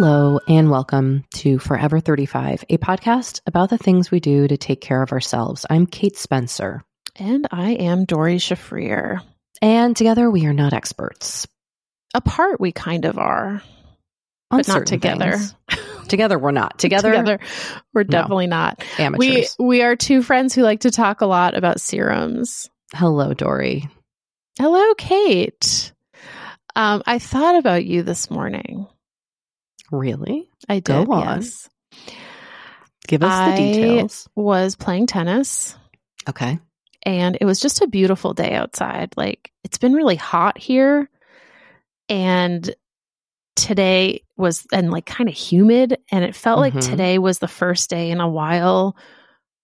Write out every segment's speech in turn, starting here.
Hello, and welcome to Forever 35, a podcast about the things we do to take care of ourselves. I'm Kate Spencer. And I am Doree Shafrir. And together we are not experts. Apart, we kind of are, On but not together. together we're not. Together, together, we're No. definitely not. amateurs. We we are two friends who like to talk a lot about serums. Hello, Doree. Hello, Kate. Um, I thought about you this morning. Really? I Go did. on. Yes, Give us I- the details. was playing tennis, Okay. and it was just a beautiful day outside. Like it's been really hot here, and today was and like kind of humid, and it felt like Mhm. today was the first day in a while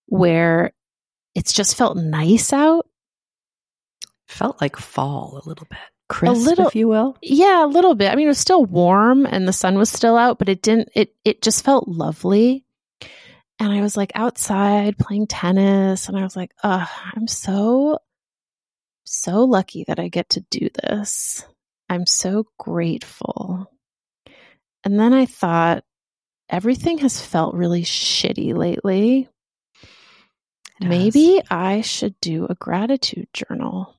where it's just felt nice out. Felt like fall a little bit. Crisp, little- if you will. Yeah, a little bit. I mean, it was still warm and the sun was still out, but it didn't. It it just felt lovely. And I was like outside playing tennis, and I was like, "Uh, I'm so so lucky that I get to do this. I'm so grateful." And then I thought, everything has felt really shitty lately. Maybe I should do a gratitude journal.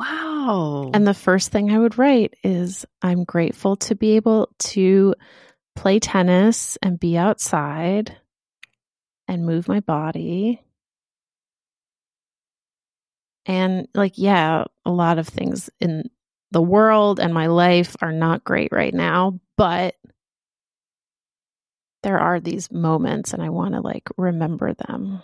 Wow. And the first thing I would write is I'm grateful to be able to play tennis and be outside and move my body. And like, yeah, a lot of things in the world and my life are not great right now, but there are these moments and I want to like remember them.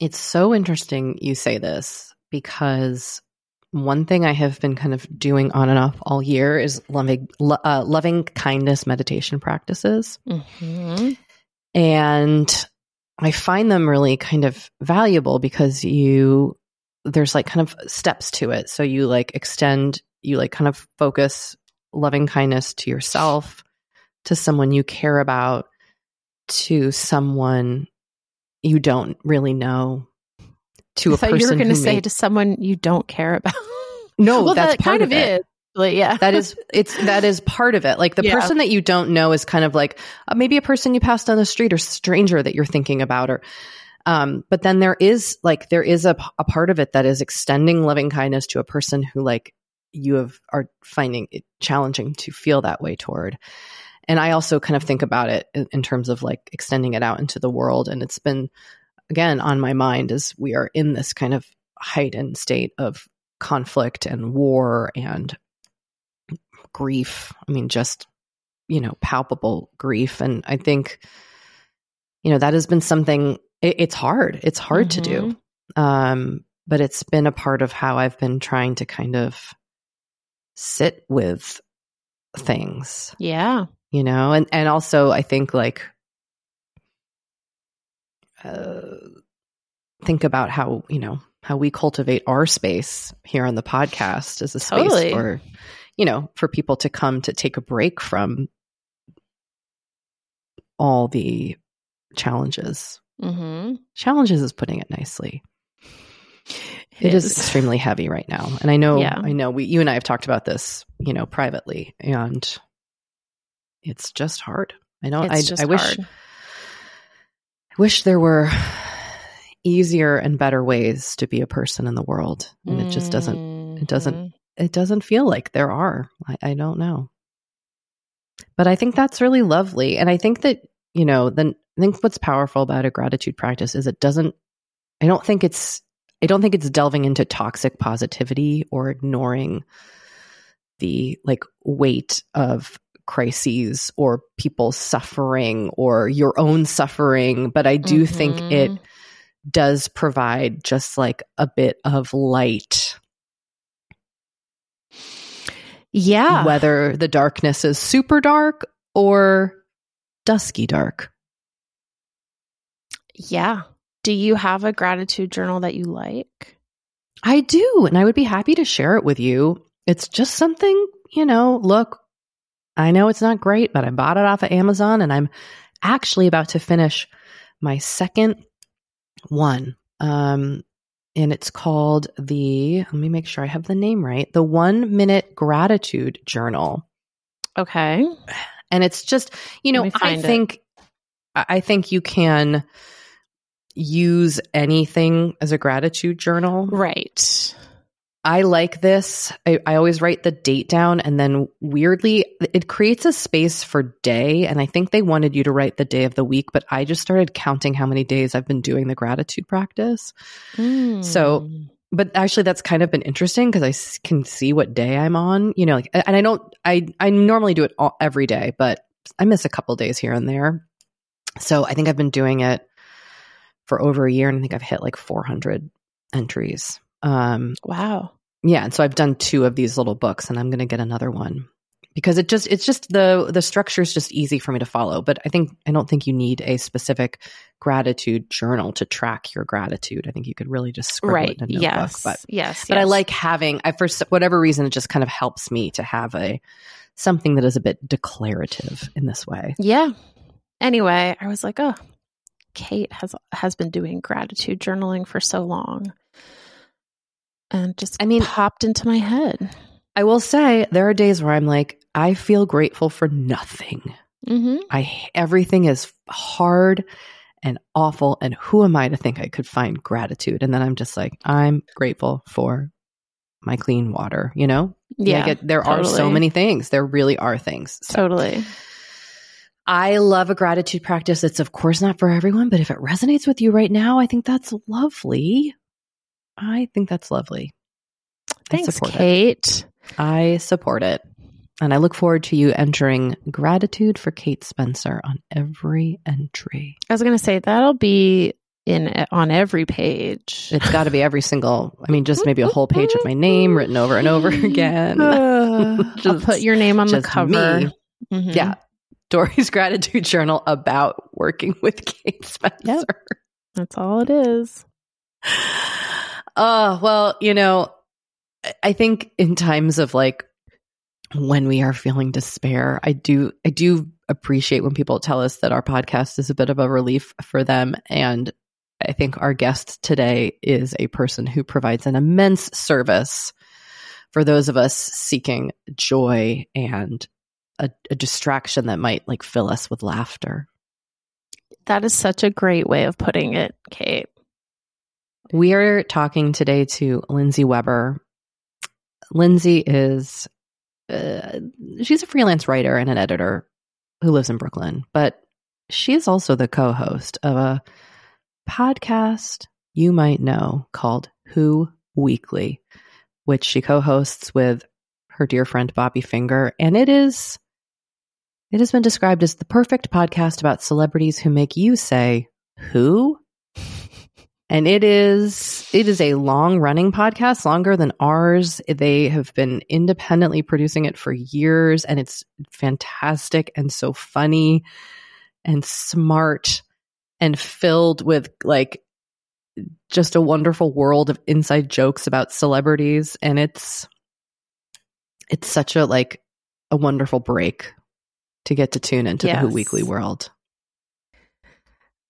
It's so interesting you say this because one thing I have been kind of doing on and off all year is loving, lo- uh, loving kindness meditation practices. Mm-hmm. And I find them really kind of valuable because you, there's like kind of steps to it. So you like extend, you like kind of focus loving kindness to yourself, to someone you care about, to someone you don't really know, to a I thought person you were going to say may- to someone you don't care about. no, well, that's that part kind of it. is. Like, yeah, that is it's that is part of it like the Yeah. person that you don't know is kind of like uh, maybe a person you passed on the street or stranger that you're thinking about or um but then there is like there is a, a part of it that is extending loving kindness to a person who like you have are finding it challenging to feel that way toward and i also kind of think about it in, in terms of like extending it out into the world and it's been again on my mind as we are in this kind of heightened state of conflict and war and grief. I mean, just, you know, palpable grief. And I think, you know, that has been something, it, it's hard. It's hard to do. Um, but it's been a part of how I've been trying to kind of sit with things, yeah, you know, and, and also I think like, uh, think about how, you know, how we cultivate our space here on the podcast as a space Totally. for, you know, for people to come to take a break from all the challenges. mm-hmm. Challenges is putting it nicely. it is. extremely heavy right now. And I know, Yeah. I know we, you and I have talked about this, you know, privately and it's just hard. I know. It's I, just I wish, hard. I wish there were easier and better ways to be a person in the world. And it just doesn't, it doesn't, Mhm. it doesn't feel like there are. I, I don't know. But I think that's really lovely. And I think that, you know, then I think what's powerful about a gratitude practice is it doesn't, I don't think it's, I don't think it's delving into toxic positivity or ignoring the like weight of crises or people suffering or your own suffering. But I do think mm-hmm. it does provide just like a bit of light Yeah. whether the darkness is super dark or dusky dark. Yeah. Do you have a gratitude journal that you like? I do, and I would be happy to share it with you. It's just something, you know, look, I know it's not great, but I bought it off of Amazon and I'm actually about to finish my second one. Um and it's called the let me make sure I have the name right. The 1 minute gratitude journal. Okay. and it's just you know i it. think i I think you can use anything as a gratitude journal Right. I like this I, I always write the date down and then weirdly it creates a space for day and i think they wanted you to write the day of the week but i just started counting how many days i've been doing the gratitude practice So- Mm. but actually that's kind of been interesting because I s- can see what day I'm on, you know, like, and I don't, I, I normally do it all, every day, but I miss a couple days here and there. So I think I've been doing it for over a year and I think I've hit like 400 entries. Um, wow. Yeah. And so I've done two of these little books and I'm going to get another one because it just, it's just the, the structure is just easy for me to follow. But I think, I don't think you need a specific gratitude journal to track your gratitude. I think you could really just scribble Right. it in a notebook. Yes. But yes. but I like having I for whatever reason it just kind of helps me to have a something that is a bit declarative in this way. Yeah. Anyway, I was like, oh, Kate has has been doing gratitude journaling for so long. And just I mean- popped into my head. I will say there are days where I'm like I feel grateful for nothing. Mm-hmm. I everything is hard and awful and who am I to think I could find gratitude? And then I'm just like I'm grateful for my clean water, you know? Yeah. Get, there are so many things. There really are things. So Totally. I love a gratitude practice. It's of course not for everyone, but if it resonates with you right now, I think that's lovely. I think that's lovely. I Thanks, it. Kate. I support it. And I look forward to you entering gratitude for Kate Spencer on every entry. I was going to say that'll be in on every page. It's got to be every single, I mean, just maybe a whole page of my name written over and over again. Uh, I'll Just- put your name on the cover. me. Mhm. Yeah. Doree's gratitude journal about working with Kate Spencer. That's all it is. Oh, well, you know, I- think in times of like when we are feeling despair, I do I do appreciate when people tell us that our podcast is a bit of a relief for them and I think our guest today is a person who provides an immense service for those of us seeking joy and a, a distraction that might like fill us with laughter. That is such a great way of putting it, Kate. We are talking today to Lindsey Weber. Lindsey is uh, she's a freelance writer and an editor who lives in Brooklyn, but she is also the co-host of a podcast you might know called Who Weekly, which she co-hosts with her dear friend Bobby Finger, and it is it has been described as the perfect podcast about celebrities who make you say who and it is it is a long running podcast longer than ours. They have been independently producing it for years and it's fantastic and so funny and smart and filled with like just a wonderful world of inside jokes about celebrities. And it's it's such a like a wonderful break to get to tune into the Who Weekly world.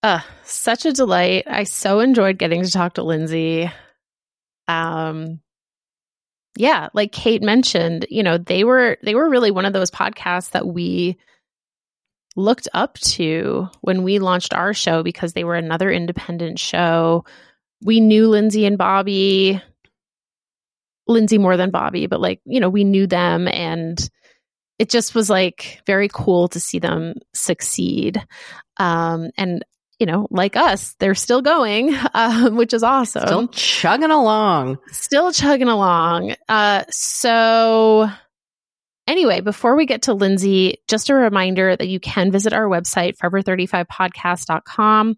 Uh, such a delight. I so enjoyed getting to talk to Lindsey. Um yeah, like Kate mentioned, you know, they were they were really one of those podcasts that we looked up to when we launched our show because they were another independent show we knew Lindsey and Bobby, Lindsey more than Bobby, but like, you know, we knew them and it just was like very cool to see them succeed. Um, and you know, like us, they're still going, um, which is awesome. Still chugging along. Still chugging along. Uh, so anyway, before we get to Lindsey, just a reminder that you can visit our website, forever35podcast.com.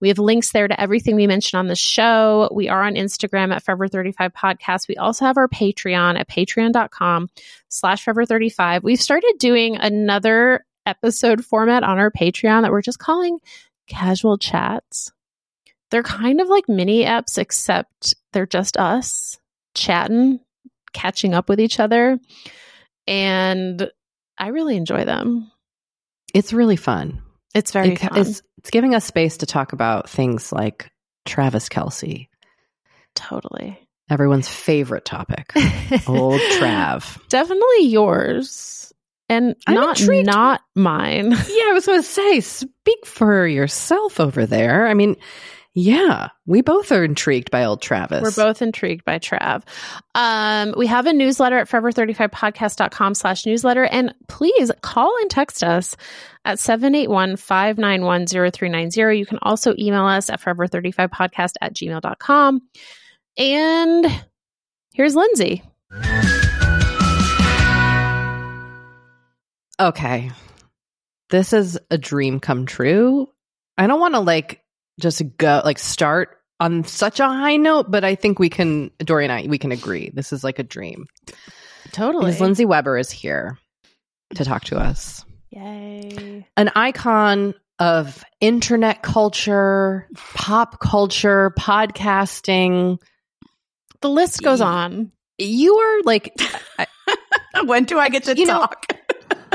We have links there to everything we mentioned on the show. We are on Instagram at Forever35Podcast. We also have our Patreon at patreon.com slash Forever35. We've started doing another episode format on our Patreon that we're just calling casual chats. They're kind of like mini apps, except they're just us chatting, catching up with each other. And I really enjoy them. It's really fun. It's very It- fun. It's, it's giving us space to talk about things like Travis Kelce, totally. everyone's favorite topic. Old Trav. Definitely yours. And I'm not intrigued. not mine. Yeah, I was going to say, speak for yourself over there. I mean, yeah, we both are intrigued by old Travis. We're both intrigued by Trav. Um, we have a newsletter at forever35podcast.com slash newsletter. And please call and text us at 781-591-0390. You can also email us at forever35podcast at gmail.com. And here's Lindsey. Okay. This is a dream come true. I don't want to like just go like start on such a high note, but I think we can, Doree and I, we can agree. This is like a dream. Totally. Because Lindsey Weber is here to talk to us. Yay. An icon of internet culture, pop culture, podcasting. The list goes on. You are like when do I get to You know- talk?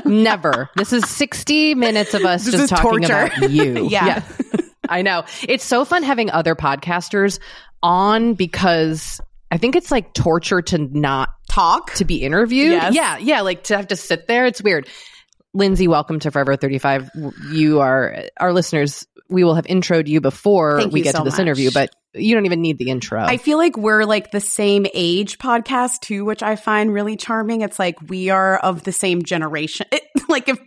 Never. This is 60 minutes of us This just talking torture. about you. Yeah. I know. It's so fun having other podcasters on because I think it's like torture to not talk. to be interviewed. Yes. Yeah, yeah, like to have to sit there. It's weird. Lindsey, welcome to Forever 35. You are our listeners. We will have introed you before Thank we you get so to this much. interview, but you don't even need the intro. I feel like we're like the same age podcast too, which I find really charming. It's like we are of the same generation. It, like if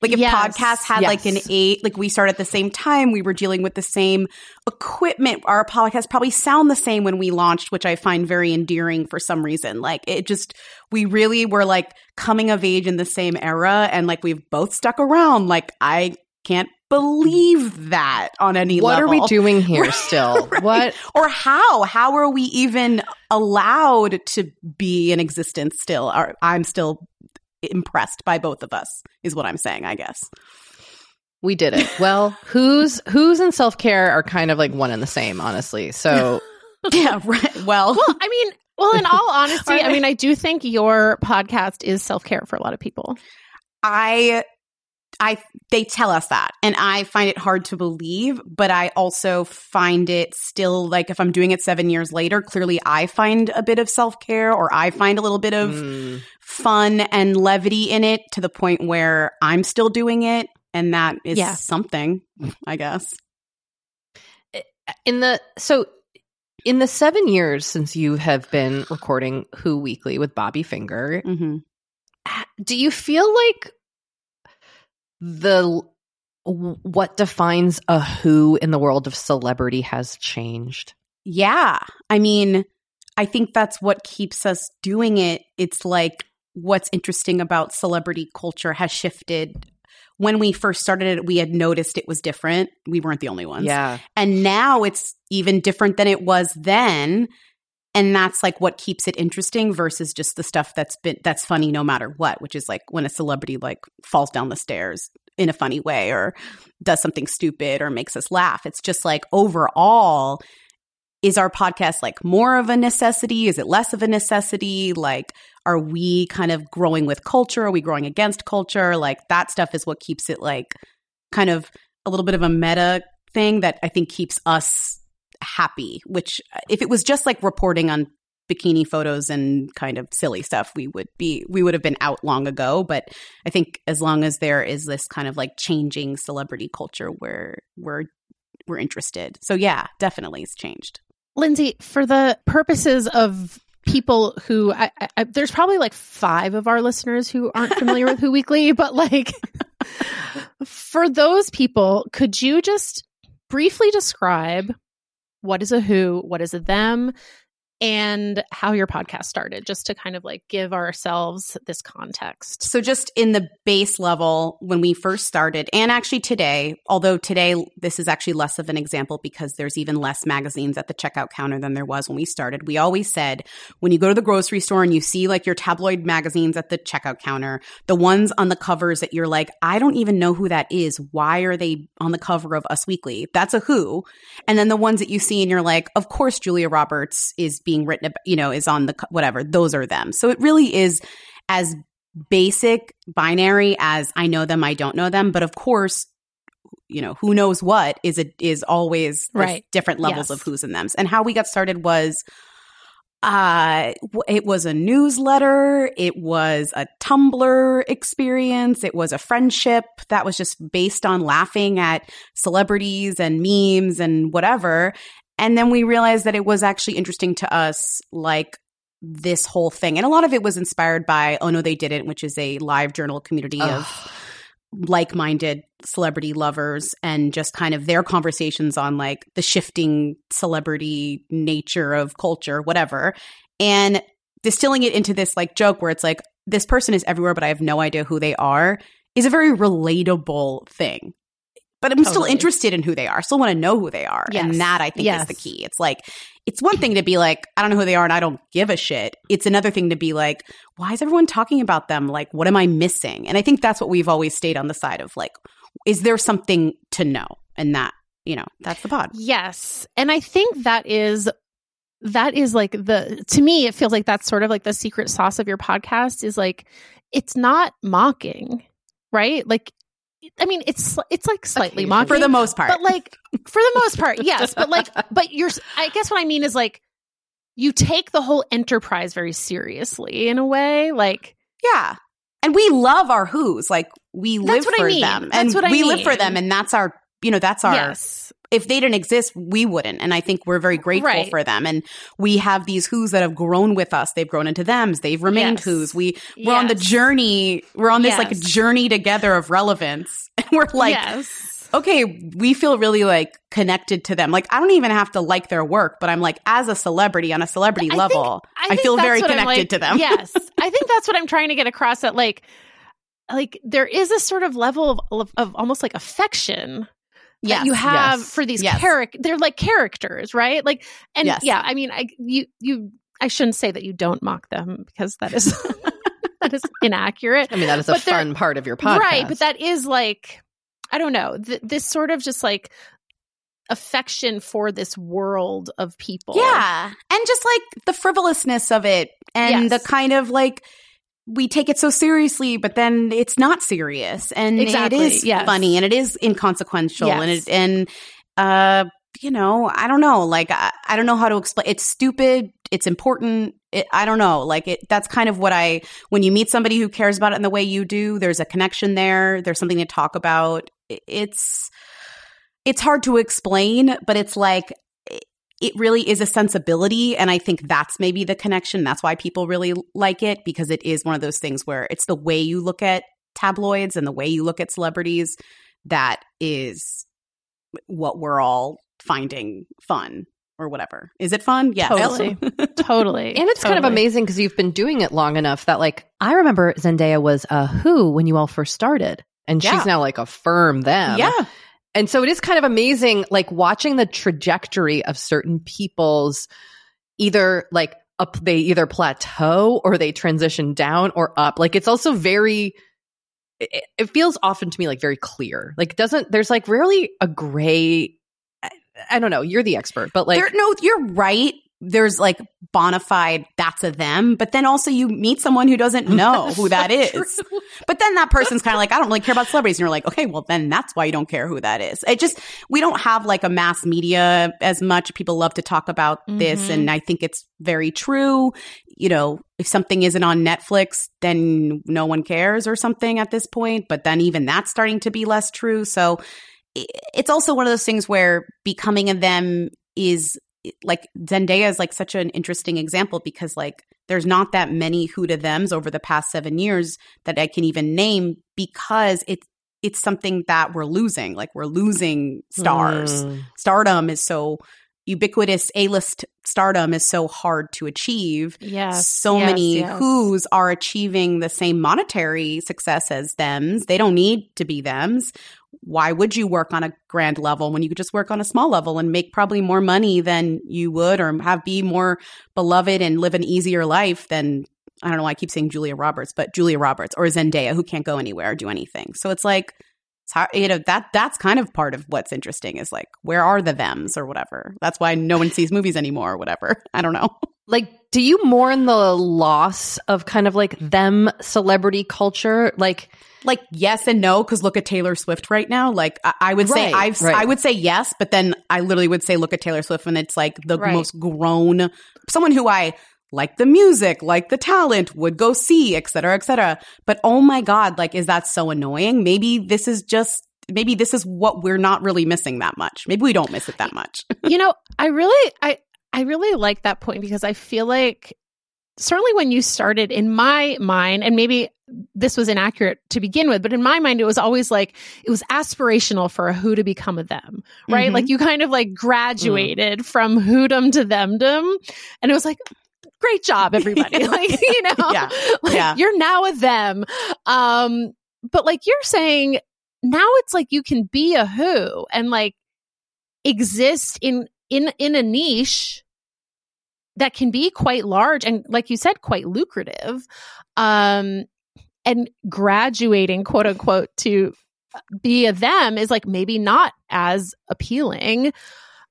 like if Yes. podcasts had like an eight, like we started at the same time, we were dealing with the same equipment. Our podcasts probably sound the same when we launched, which I find very endearing for some reason. Like it just we really were like coming of age in the same era and like we've both stuck around. Like I can't believe that on any what level. What are we doing here still? Right. What? or how how are we even allowed to be in existence still Are- i'm still impressed by both of us is what i'm saying i guess We did it. Well, who's who's in self care are kind of like one and the same, honestly. So yeah right well Well, I mean, well, in all honesty, I mean, I do think your podcast is self care for a lot of people. i i they tell us that and i find it hard to believe but i also find it still like if i'm doing it seven years later clearly i find a bit of self-care or i find a little bit of mm, fun and levity in it to the point where I'm still doing it. And that is Yeah. something, I guess. in the so in the seven years since you have been recording Who Weekly with Bobby Finger, hmm do you feel like the what defines a Who in the world of celebrity has changed? Yeah. I mean, I think that's what keeps us doing it. It's like what's interesting about celebrity culture has shifted. When we first started it, we had noticed it was different. We weren't the only ones. Yeah, And now it's even different than it was then. And that's like what keeps it interesting versus just the stuff that's been that's funny no matter what, which is like when a celebrity like falls down the stairs in a funny way or does something stupid or makes us laugh. It's just like overall is our podcast like more of a necessity? Is it less of a necessity? Like, are we kind of growing with culture? Are we growing against culture? Like, that stuff is what keeps it like kind of a little bit of a meta thing that I think keeps us happy. Which, uh, if it was just like reporting on bikini photos and kind of silly stuff, we would be, we would have been out long ago. But I think as long as there is this kind of like changing celebrity culture where we're, we're interested. So yeah, definitely it's changed. Lindsey, for the purposes of people who I, I, there's probably like five of our listeners who aren't familiar with Who Weekly, but like for those people, could you just briefly describe what is a Who, what is a them, and how your podcast started, just to kind of like give ourselves this context. So, just in the base level, when we first started, and actually today, although today this is actually less of an example because there's even less magazines at the checkout counter than there was when we started, we always said when you go to the grocery store and you see like your tabloid magazines at the checkout counter, the ones on the covers that you're like, I don't even know who that is. Why are they on the cover of Us Weekly? That's a who. And then the ones that you see and you're like, of course, Julia Roberts is being being written about, you know, is on the whatever, those are them. So it really is as basic binary as I know them, I don't know them. But of course, you know, who knows what is it is always right. different levels yes. of who's and them's. And how we got started was uh it was a newsletter it was a tumblr experience it was a friendship that was just based on laughing at celebrities and memes and whatever and then we realized that it was actually interesting to us, like this whole thing. And a lot of it was inspired by Oh No, They Didn't, which is a live journal community Ugh. of like minded celebrity lovers and just kind of their conversations on like the shifting celebrity nature of culture, whatever. And distilling it into this like joke where it's like, this person is everywhere, but I have no idea who they are is a very relatable thing but I'm totally. still interested in who they are. I still want to know who they are. Yes. And that I think yes. is the key. It's like, it's one thing to be like, I don't know who they are and I don't give a shit. It's another thing to be like, why is everyone talking about them? Like, what am I missing? And I think that's what we've always stayed on the side of like, is there something to know? And that, you know, that's the pod. Yes. And I think that is that is like the to me it feels like that's sort of like the secret sauce of your podcast is like it's not mocking right like I mean, it's it's like slightly mocking for the most part, but like for the most part, yes. But like, but you're. I guess what I mean is like, you take the whole enterprise very seriously in a way. Like, yeah, and we love our Who's. Like, we live for I mean. them, that's and what I mean. we mean. live for them, and that's our. You know, that's our. Yes. If they didn't exist, we wouldn't. And I think we're very grateful right. for them. And we have these who's that have grown with us. They've grown into thems. They've remained yes. who's. We we're yes. on the journey. We're on this yes. like journey together of relevance and we're like, yes. okay, we feel really like connected to them. Like, I don't even have to like their work, but I'm like, as a celebrity on a celebrity I level, think, I, I feel very connected like, to them. yes. I think that's what I'm trying to get across that like, like there is a sort of level of, of, of almost like affection yes, that you have yes, for these yes. characters. They're like characters, right? Like, and Yes. yeah, I mean, I, you, you, I shouldn't say that you don't mock them because that is, that is inaccurate. I mean, that is a But they're- fun part of your podcast. Right, but that is like I don't know, th- this sort of just like affection for this world of people. Yeah. And just like the frivolousness of it and the kind of like, we take it so seriously, but then it's not serious, and Exactly, it is yes. funny, and it is inconsequential, and it and uh, you know, I don't know, like I, I don't know how to explain. It's stupid. It's important. It, I don't know, like it. That's kind of what I. When you meet somebody who cares about it in the way you do, there's a connection there. There's something to talk about. It- It's it's hard to explain, but it's like it really is a sensibility and i think that's maybe the connection that's why people really like it because it is one of those things where it's the way you look at tabloids and the way you look at celebrities that is what we're all finding fun or whatever is it fun yeah Totally. totally. And it's kind of amazing because you've been doing it long enough that, like, I remember Zendaya was a who when you all first started, and Yeah. she's now like a firm them. yeah And so it is kind of amazing, like watching the trajectory of certain people's either like up, they either plateau or they transition down or up. Like it's also very, it, it feels often to me like very clear. Like doesn't, there's like rarely a gray, I, don't know, you're the expert, but like, there, no you're right there's like bona fide that's a them but then also you meet someone who doesn't know who that is But then that person's kind of like, I don't really care about celebrities. And you're like, okay, well, then that's why you don't care who that is. It just, we don't have like a mass media as much. People love to talk about this. Mhm. And I think it's very true. You know, if something isn't on Netflix, then no one cares or something at this point. But then even that's starting to be less true. So it's also one of those things where becoming a them is like Zendaya is like such an interesting example because like there's not that many who to thems over the past seven years that I can even name because it's it's something that we're losing. Like we're losing stars. Mm. Stardom is so ubiquitous. A list stardom is so hard to achieve. Yes. so yes, many yes. who's are achieving the same monetary success as thems. They don't need to be thems. Why would you work on a grand level when you could just work on a small level and make probably more money than you would or have be more beloved and live an easier life than I don't know why I keep saying Julia Roberts, but Julia Roberts or Zendaya who can't go anywhere or do anything. So it's like it's hard, you know that that's kind of part of what's interesting is like where are the thems or whatever. That's why no one sees movies anymore or whatever. I don't know. Like, do you mourn the loss of kind of like them celebrity culture? Like, like yes and no because look at Taylor Swift right now. Like I, I would say Right, I've right. I would say yes, but then I literally would say look at Taylor Swift and it's like the Right. most grown someone who I like the music, like the talent, would go see, et cetera, et cetera. But oh my god, like is that so annoying? Maybe this is just maybe this is what we're not really missing that much. Maybe we don't miss it that much. you know, I really I I really like that point because I feel like certainly when you started in my mind and maybe this was inaccurate to begin with but in my mind it was always like it was aspirational for a who to become a them right Mhm. like you kind of like graduated from whodom to themdom and it was like great job everybody like you know Yeah. like Yeah. you're now a them um but like you're saying now it's like you can be a who and like exist in in in a niche that can be quite large and like you said quite lucrative um and graduating quote unquote to be a them is like maybe not as appealing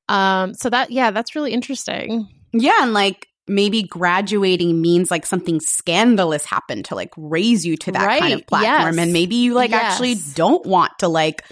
um so that yeah that's really interesting Yeah, and like maybe graduating means like something scandalous happened to like raise you to that kind of platform yes. and maybe you like Yes. actually don't want to like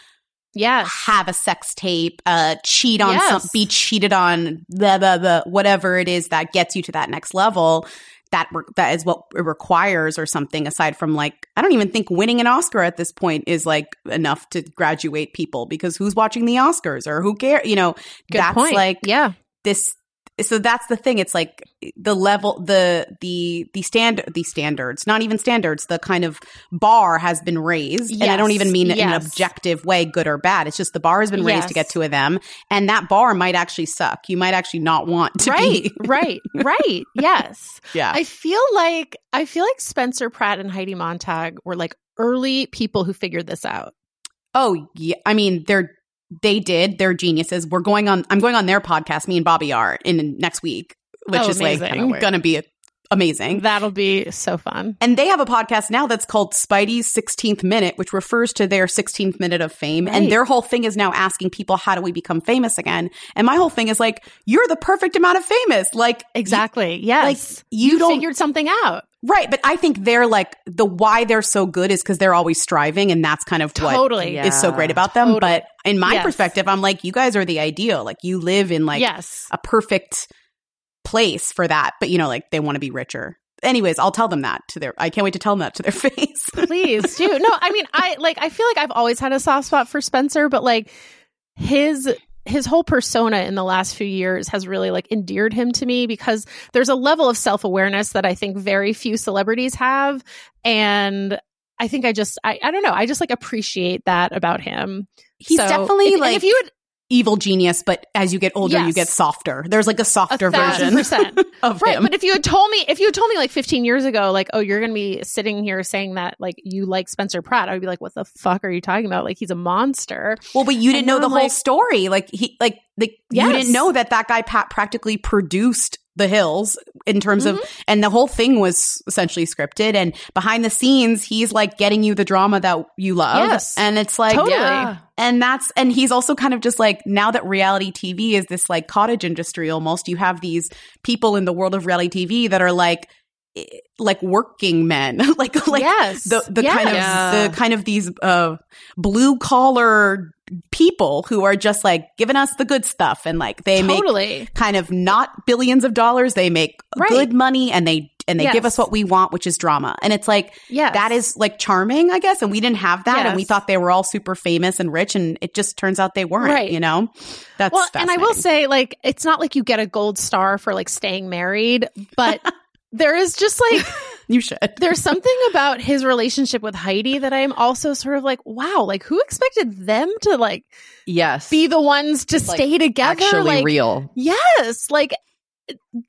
yes have a sex tape, uh, cheat on Yes. some, be cheated on, blah, blah, blah, whatever it is that gets you to that next level. That re- that is what it requires, or something aside from like I don't even think winning an Oscar at this point is like enough to graduate people because who's watching the Oscars or who care? You know, good that's point like yeah this so that's the thing. It's like the level the the the stand the standards not even standards the kind of bar has been raised. And i don't even mean it in an objective way good or bad. It's just the bar has been raised to get to of them. And that bar might actually suck. You might actually not want to right be right right. Yes. Yeah. I feel like I feel like Spencer Pratt and Heidi Montag were like early people who figured this out. oh yeah. I mean they're they did they're geniuses we're going on i'm going on their podcast me and bobby are in next week which Oh, is like amazing. gonna be amazing That'll be so fun. And they have a podcast now that's called Speidi's 16th Minute, which refers to their 16th minute of fame. Right. And their whole thing is now asking people, how do we become famous again? And my whole thing is like, you're the perfect amount of famous. Like, Exactly. Yes. like, you don't- figured something out. right. But I think they're like, the why they're so good is because they're always striving. And that's kind of what Totally. Yeah. is so great about them. Totally. But in my Yes. perspective, I'm like, you guys are the ideal. Like, you live in like yes. a perfect place for that. But, you know, like, they want to be richer. Anyways, I'll tell them that to their, I can't wait to tell them that to their face. Please do. No, I mean, I like, I feel like I've always had a soft spot for Spencer, but like his, his whole persona in the last few years has really like endeared him to me because there's a level of self-awareness that I think very few celebrities have. And I think I just, I, I don't know. I just like appreciate that about him. He's So, definitely if, like if you had evil genius, but as you get older, you get softer. There's like a a softer thousand version of Right, him. but if you had told me, if you had told me like 15 years ago, like, oh, you're going to be sitting here saying that like you like Spencer Pratt, I would be like, what the fuck are you talking about? Like, he's a monster. well, but you didn't know the I'm whole like- story. Like he, like the you didn't know that that guy Pat practically produced the hills in terms of, Mm-hmm. and the whole thing was essentially scripted. And behind the scenes, he's like getting you the drama that you love. Yes. and it's like, Totally. Yeah. And that's, and he's also kind of just like, now that reality TV is this like cottage industry almost, you have these people in the world of reality TV that are like, like working men, like, like yes. the, the kind of, Yeah. the kind of these, uh, blue collar people who are just like giving us the good stuff and like they make totally. kind of not billions of dollars. They make Right. good money and they, and they Yes. give us what we want, which is drama. And it's like, yeah that is like charming, I guess. And we didn't have that. And we thought they were all super famous and rich. And it just turns out they weren't, Right. you know? That's well, and I will say, like, it's not like you get a gold star for like staying married, but there is just like you should. there's something about his relationship with Heidi that I'm also sort of like, wow, like who expected them to like Yes. be the ones to Like, stay together? actually like, real. Yes, like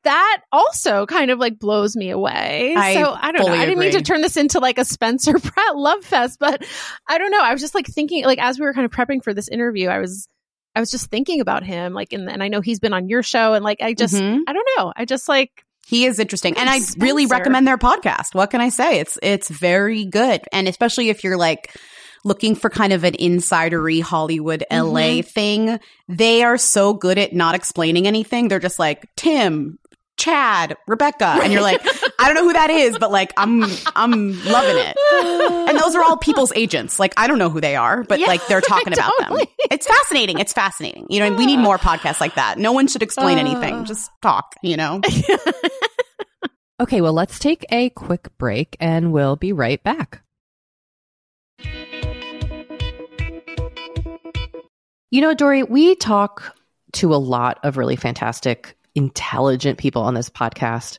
that also kind of like blows me away. I so I don't know. I didn't mean to turn this into like a Spencer Pratt love fest, but I don't know. I was just like thinking, like as we were kind of prepping for this interview, I was, I was just thinking about him, like, and, and I know he's been on your show, and like I just, Mhm. I don't know. I just like He is interesting. And I really recommend their podcast. What can I say? It's it's very good. And especially if you're like looking for kind of an insidery Hollywood LA mm-hmm. thing, they are so good at not explaining anything. They're just like, Tim, Chad, Rebecca. And you're like, I don't know who that is, but like I'm I'm loving it. And those are all people's agents. Like I don't know who they are, but Yeah, like they're talking about totally. them. It's fascinating. It's fascinating. You know, we need more podcasts like that. No one should explain uh. anything. Just talk, you know. Okay, well, let's take a quick break and we'll be right back. You know, Doree, we talk to a lot of really fantastic, intelligent people on this podcast.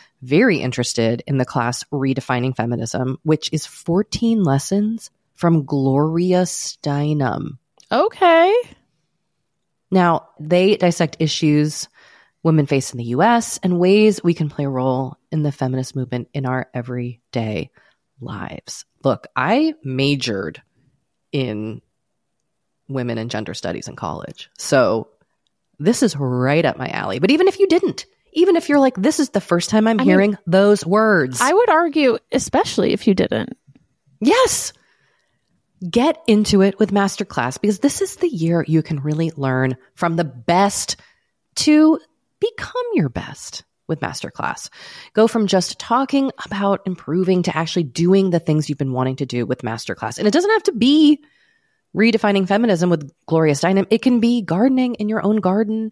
very interested in the class Redefining Feminism, which is 14 lessons from Gloria Steinem. Okay. Now, they dissect issues women face in the US and ways we can play a role in the feminist movement in our everyday lives. Look, I majored in women and gender studies in college. So this is right up my alley. But even if you didn't, even if you're like, this is the first time I'm I mean, hearing those words. I would argue, especially if you didn't. Yes. Get into it with Masterclass because this is the year you can really learn from the best to become your best with Masterclass. Go from just talking about improving to actually doing the things you've been wanting to do with Masterclass. And it doesn't have to be redefining feminism with Gloria Steinem. It can be gardening in your own garden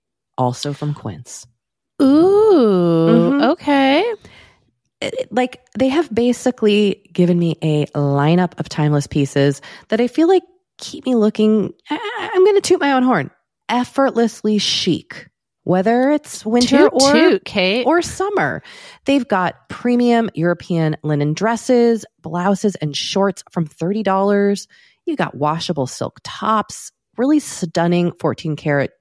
also from Quince. Ooh. Mhm. Okay. it- like they have basically given me a lineup of timeless pieces that I feel like keep me looking. I- I'm going to toot my own horn. Effortlessly chic, whether it's winter Toot or toot, Kate. or summer. They've got premium European linen dresses, blouses, and shorts from $30. You got washable silk tops, really stunning 14 karat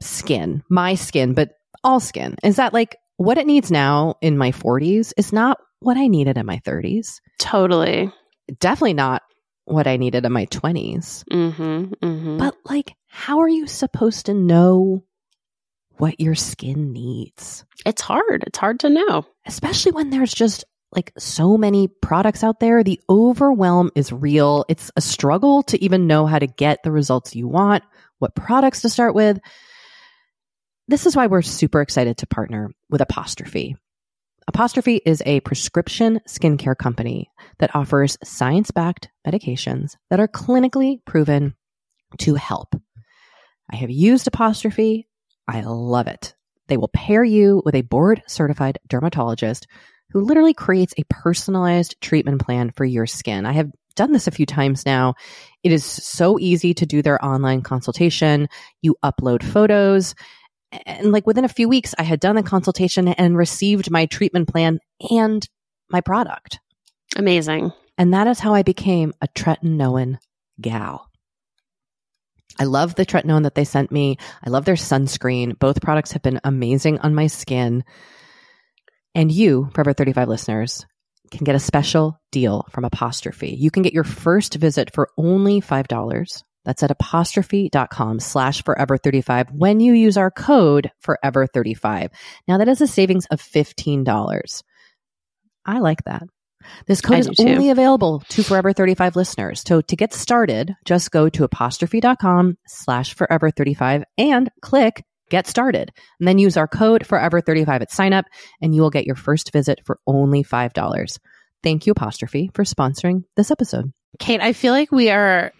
skin, my skin, but all skin, is that like what it needs now in my 40s is not what I needed in my 30s. Totally. Definitely not what I needed in my 20s. Mm-hmm, mm-hmm. But like, how are you supposed to know what your skin needs? it's hard. It's hard to know. Especially when there's just like so many products out there. The overwhelm is real. It's a struggle to even know how to get the results you want, what products to start with. This is why we're super excited to partner with Apostrophe. Apostrophe is a prescription skincare company that offers science backed medications that are clinically proven to help. I have used Apostrophe. I love it. They will pair you with a board certified dermatologist who literally creates a personalized treatment plan for your skin. I have done this a few times now. It is so easy to do their online consultation. You upload photos. And like within a few weeks, I had done the consultation and received my treatment plan and my product. Amazing. And that is how I became a tretinoin gal. I love the tretinoin that they sent me. I love their sunscreen. Both products have been amazing on my skin. And you, Forever 35 listeners, can get a special deal from Apostrophe. You can get your first visit for only $5. That's at apostrophe.com slash forever 35 when you use our code forever 35. Now that is a savings of $15. I like that. This code is too. only available to Forever 35 listeners. So to get started, just go to apostrophe.com slash forever 35 and click get started. And then use our code forever 35 at sign up and you will get your first visit for only $5. Thank you, Apostrophe, for sponsoring this episode. Kate, I feel like we are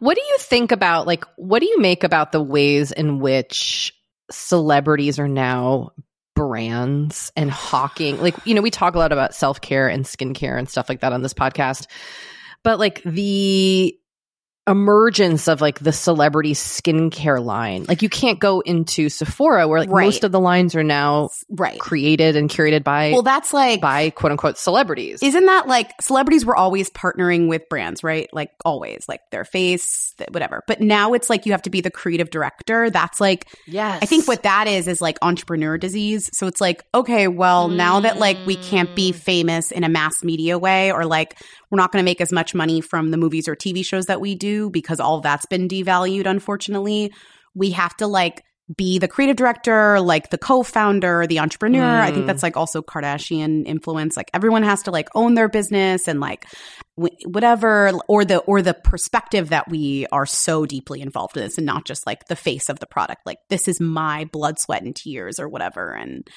What do you think about like what do you make about the ways in which celebrities are now brands and hawking like you know we talk a lot about self-care and skincare and stuff like that on this podcast but like the emergence of like the celebrity skincare line. Like you can't go into Sephora where like Right. most of the lines are now Right. created and curated by Well, that's like by quote unquote celebrities. Isn't that like celebrities were always partnering with brands, right? Like always, like their face, whatever. But now it's like you have to be the creative director. That's like, yes. I think what that is is like entrepreneur disease. So it's like, okay, well, now that like we can't be mm. famous in a mass media way or like we're not going to make as much money from the movies or TV shows that we do because all that's been devalued, unfortunately. We have to like be the creative director, like the co-founder, the entrepreneur. I think Mm. that's like also Kardashian influence. Like everyone has to like own their business and like wh- whatever or the or the perspective that we are so deeply involved in this and not just like the face of the product. Like this is my blood, sweat and tears or whatever and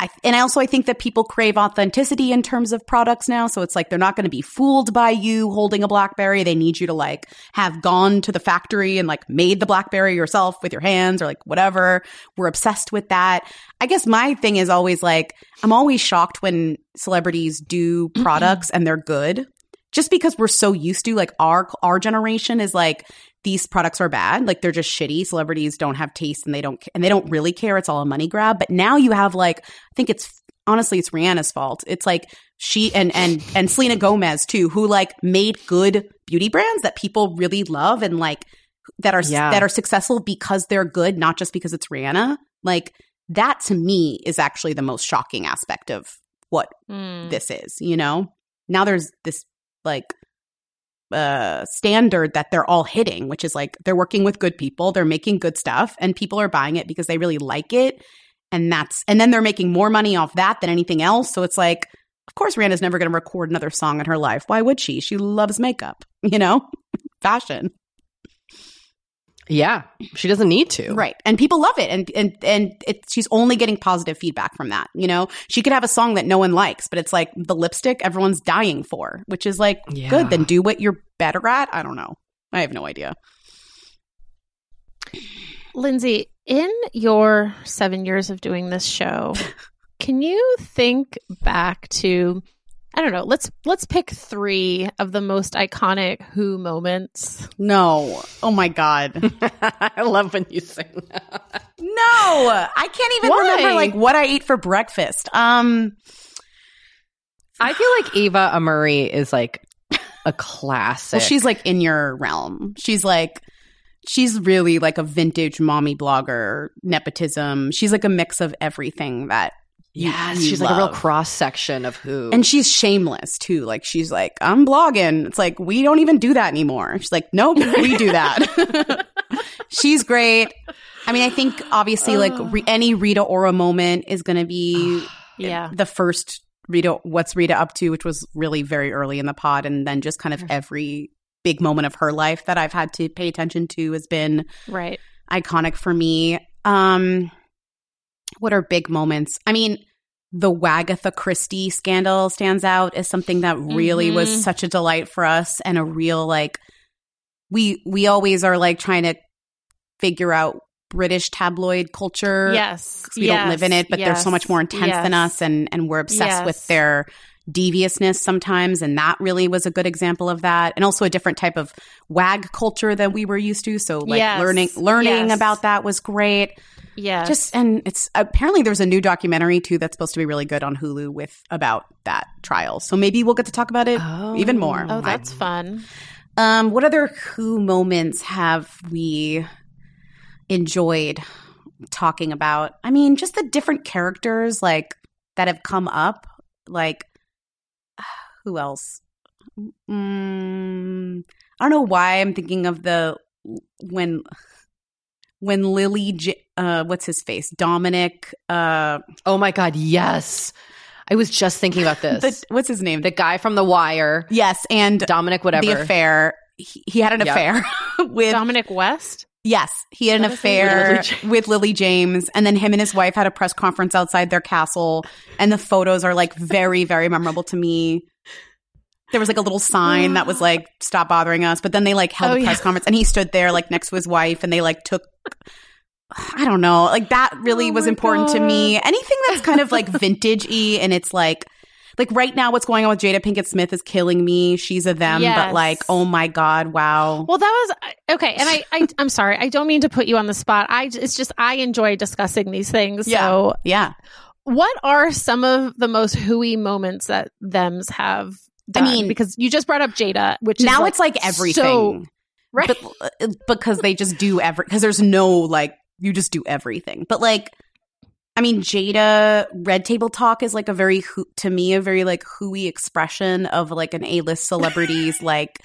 I, and I also I think that people crave authenticity in terms of products now. So it's like they're not going to be fooled by you holding a BlackBerry. They need you to like have gone to the factory and like made the BlackBerry yourself with your hands or like whatever. We're obsessed with that. I guess my thing is always like I'm always shocked when celebrities do mm-hmm. products and they're good. Just because we're so used to like our our generation is like these products are bad like they're just shitty celebrities don't have taste and they don't and they don't really care it's all a money grab but now you have like i think it's honestly it's rihanna's fault it's like she and and and selena gomez too who like made good beauty brands that people really love and like that are Yeah. that are successful because they're good not just because it's rihanna like that to me is actually the most shocking aspect of what Mm. this is, you know? Now there's this like uh standard that they're all hitting, which is like they're working with good people, they're making good stuff and people are buying it because they really like it. And that's and then they're making more money off that than anything else. So it's like of course Rihanna's never going to record another song in her life. Why would she? She loves makeup, you know? Fashion. Yeah, she doesn't need to. Right. And people love it. And and and it, she's only getting positive feedback from that. You know, she could have a song that no one likes, but it's like the lipstick everyone's dying for, which is like Yeah. good. Then do what you're better at. I don't know. I have no idea. Lindsey, in your seven years of doing this show, can you think back to I don't know, let's let's pick three of the most iconic Who moments. No. Oh my god. I love when you sing that. no. I can't even Why? remember like what I ate for breakfast. Um I feel like Eva Amurri is like a classic. well, she's like in your realm. She's like she's really like a vintage mommy blogger, nepotism. She's like a mix of everything that you she's like a real cross section of who. And she's shameless too. Like she's like, I'm blogging. It's like we don't even do that anymore. She's like, nope, we do that. she's great. I mean, I think obviously like re- any Rita Ora moment is going to be Yeah. the first Rita. What's Rita up to? Which was really very early in the pod, and then just kind of every big moment of her life that I've had to pay attention to has been Right. iconic for me. Um, what are big moments? I mean, the Wagatha Christie scandal stands out as something that really Mhm. was such a delight for us and a real like we we always are like trying to figure out British tabloid culture. Yes. we don't live in it, but they're so much more intense than us and and we're obsessed with their deviousness sometimes and that really was a good example of that and also a different type of wag culture than we were used to so like Yes. learning learning Yes. about that was great Yes. just and it's apparently there's a new documentary too that's supposed to be really good on Hulu with about that trial so maybe we'll get to talk about it Oh. even more Oh, I- that's fun. um what other who moments have we enjoyed talking about i mean just the different characters like that have come up like who else mm, i don't know why i'm thinking of the when when lily J- uh what's his face dominic uh oh my god, yes. I was just thinking about this. the, what's his name? the guy from The Wire, yes, and Dominic, whatever. the affair. He, he had an Yep. affair with Dominic West. yes, he had an What is affair With Lily with Lily James, and then him and his wife had a press conference outside their castle, and the photos are like very, very memorable to me. There was like a little sign that was like "Stop bothering us," but then they like held Oh, a press yeah. conference, and he stood there like next to his wife, and they like took. I don't know, like that really Oh was important to me. Anything that's kind of like vintage y, and it's like. Like right now, what's going on with Jada Pinkett Smith is killing me. She's a them, but like, oh my god, wow. Well, that was uh, okay, and I, I I'm sorry, I don't mean to put you on the spot. I it's just I enjoy discussing these things. So, yeah, what are some of the most hooey moments that them's have? I mean- because you just brought up Jada, which now is it's like everything. so- right. but uh, because they just do every because there's no like you just do everything but like i mean jada red table talk is like a very to me a very like hooey expression of like an a-list celebrity's like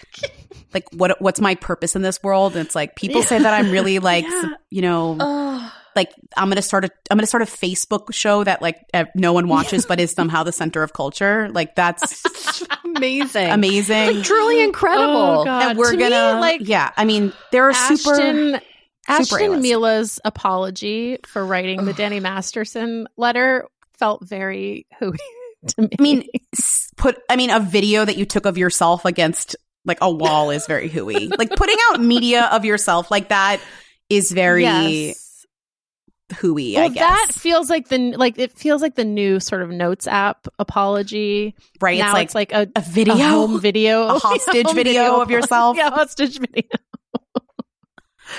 like what what's my purpose in this world and it's like people say that i'm really like Yeah. you know Oh, like i'm gonna start a i'm gonna start a facebook show that like no one watches but is somehow the center of culture like that's amazing. amazing Like truly incredible. Oh, and we're To gonna like, yeah i mean there are super Ashton, Ashton A-list. Mila's apology for writing the Danny Masterson letter felt very hooey to me. I mean, put. I mean, a video that you took of yourself against like a wall is very hooey. like putting out media of yourself like that is very Yes. Hooey. Well, I guess that feels like the like it feels like the new sort of notes app apology. right. now it's like it's like a, a video, a home video, A hostage home video of yourself? Yeah, hostage video.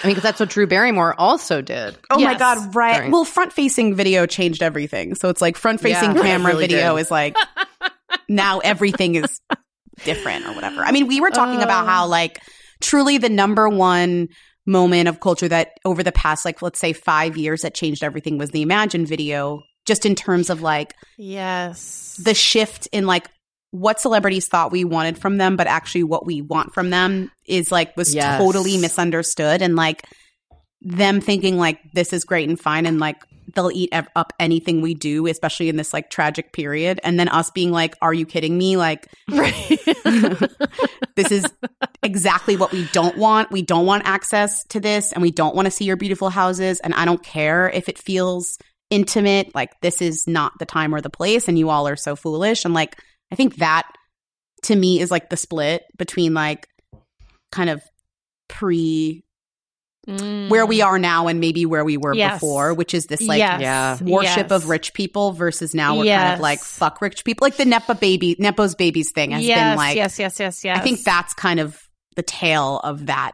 I mean, because that's what Drew Barrymore also did. Oh my god! Right. During- Well, front facing video changed everything. So it's like front facing Yeah, camera really video did. is like now everything is different or whatever. I mean, we were talking about Oh. how like truly the number one moment of culture that over the past like let's say five years that changed everything was the Imagine video. Just in terms of like Yes. the shift in like what celebrities thought we wanted from them, but actually what we want from them is like was Yes. totally misunderstood. And like them thinking like this is great and fine and like they'll eat ev- up anything we do, especially in this like tragic period. And then us being like, are you kidding me? Like, right. this is exactly what we don't want. We don't want access to this and we don't want to see your beautiful houses. And I don't care if it feels intimate. Like, this is not the time or the place. And you all are so foolish. And like, I think that to me is like the split between like kind of pre where we are now and maybe where we were Yes. before, which is this like yes. yeah, worship Yes. of rich people versus now we're kind of like fuck rich people. Like the Nepa baby, Nepo's babies thing has yes, been like, yes, yes, yes, yes. I think that's kind of the tail of that,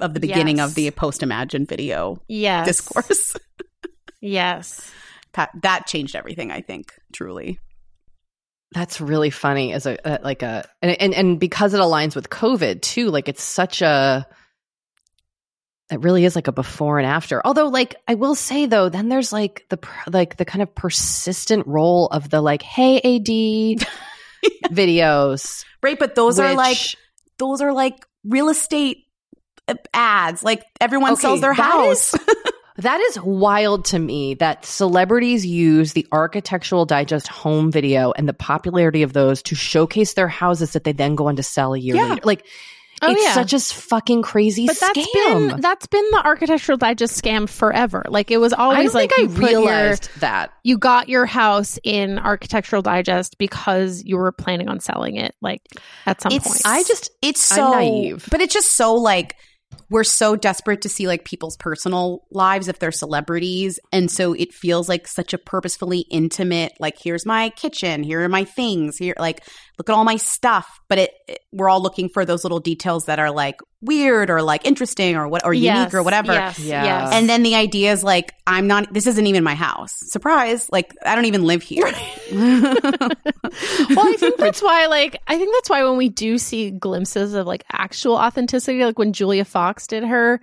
of the beginning Yes. of the post Imagine video yes. discourse. Yes. that, that changed everything, I think, truly. That's really funny as a, uh, like a and, and and because it aligns with COVID too. Like it's such a it really is like a before and after. Although, like I will say though, then there's like the like the kind of persistent role of the like, hey AD videos, Right. But those are like, those are like real estate uh, ads. Like everyone Okay, sells their that house. That is wild to me that celebrities use the Architectural Digest home video and the popularity of those to showcase their houses that they then go on to sell a year Yeah. later. Like, Oh, it's yeah. such a fucking crazy But that's scam. been that's been the architectural digest scam forever. Like it was I always don't like I put your- realized that. you got your house in architectural digest because you were planning on selling it like at some It's- point. I just, it's I'm so naive. but it's just so like we're so desperate to see like people's personal lives if they're celebrities and so it feels like such a purposefully intimate like here's my kitchen here are my things here like look at all my stuff but it, it- we're all looking for those little details that are like weird or like interesting or what or Yes, unique or whatever Yes, Yeah. yes. and then the idea is like i'm not this isn't even my house surprise like i don't even live here well, I think that's why, like, I think that's why when we do see glimpses of like actual authenticity, like when Julia Fox did her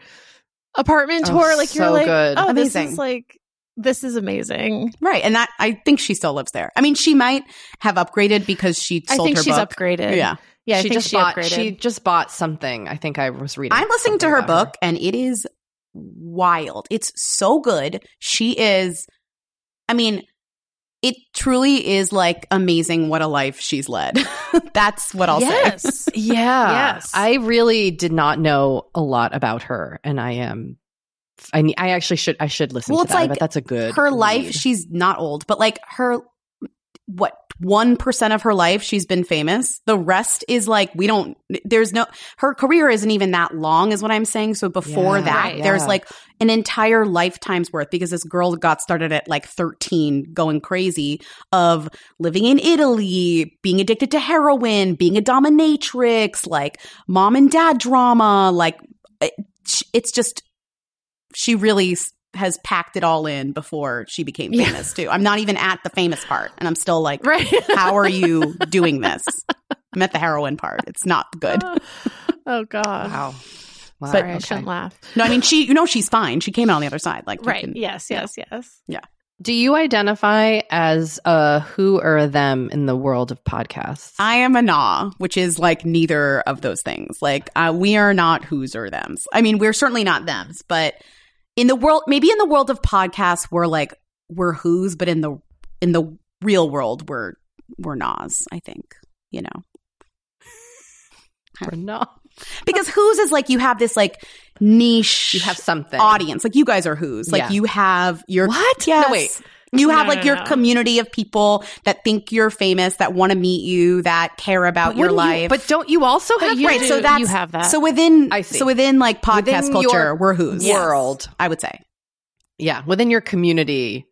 apartment Oh, tour, like you're so like, good. oh, this is like, this is amazing. right and that i think she still lives there i mean she might have upgraded because she I think her she's book upgraded. yeah yeah. I she think just she bought, upgraded. she just bought something. I think I was reading. I'm listening to her about book and it is wild. It's so good. She is, I mean, it truly is like amazing what a life she's led. That's what I'll say. yes. Yeah. Yes. I really did not know a lot about her and I am I ne- I actually should I should listen Well, to it's that. Like that's a good Her life, she's not old, but like her what 1% of her life she's been famous. The rest is like we don't there's no her career isn't even that long is what I'm saying. So before Yeah, that, right. there's like an entire lifetime's worth because this girl got started at like 13 going crazy of living in Italy, being addicted to heroin, being a dominatrix, like mom and dad drama, like it- it's just she really has packed it all in before she became Yeah. famous too. I'm not even at the famous part and I'm still like Right. how are you doing this? I'm at the heroin part. It's not good. oh God. Wow. Wow. Sorry, I okay. shouldn't laugh. No, I mean she you know she's fine. She came out on the other side. Like Right. can- yes. Yes. Yes. Yeah. Do you identify as a who or a them in the world of podcasts? I am a nah, which is like neither of those things. Like uh, we are not who's or them's. I mean, we're certainly not them's, but in the world, maybe in the world of podcasts, we're like we're who's, but in the in the real world, we're we're nahs. I think you know or no? because who's is like you have this like niche. You have something. audience. Like you guys are who's. Like Yeah. you have your What? Yes. No, wait. You have No, like no, your no. community of people that think you're famous, that want to meet you, that care about your wouldn't you- life. but don't you also But have you right, do- so that's you have that. So within, I see. so within like podcast Within culture, your we're who's world. I would say, Yeah, within your community,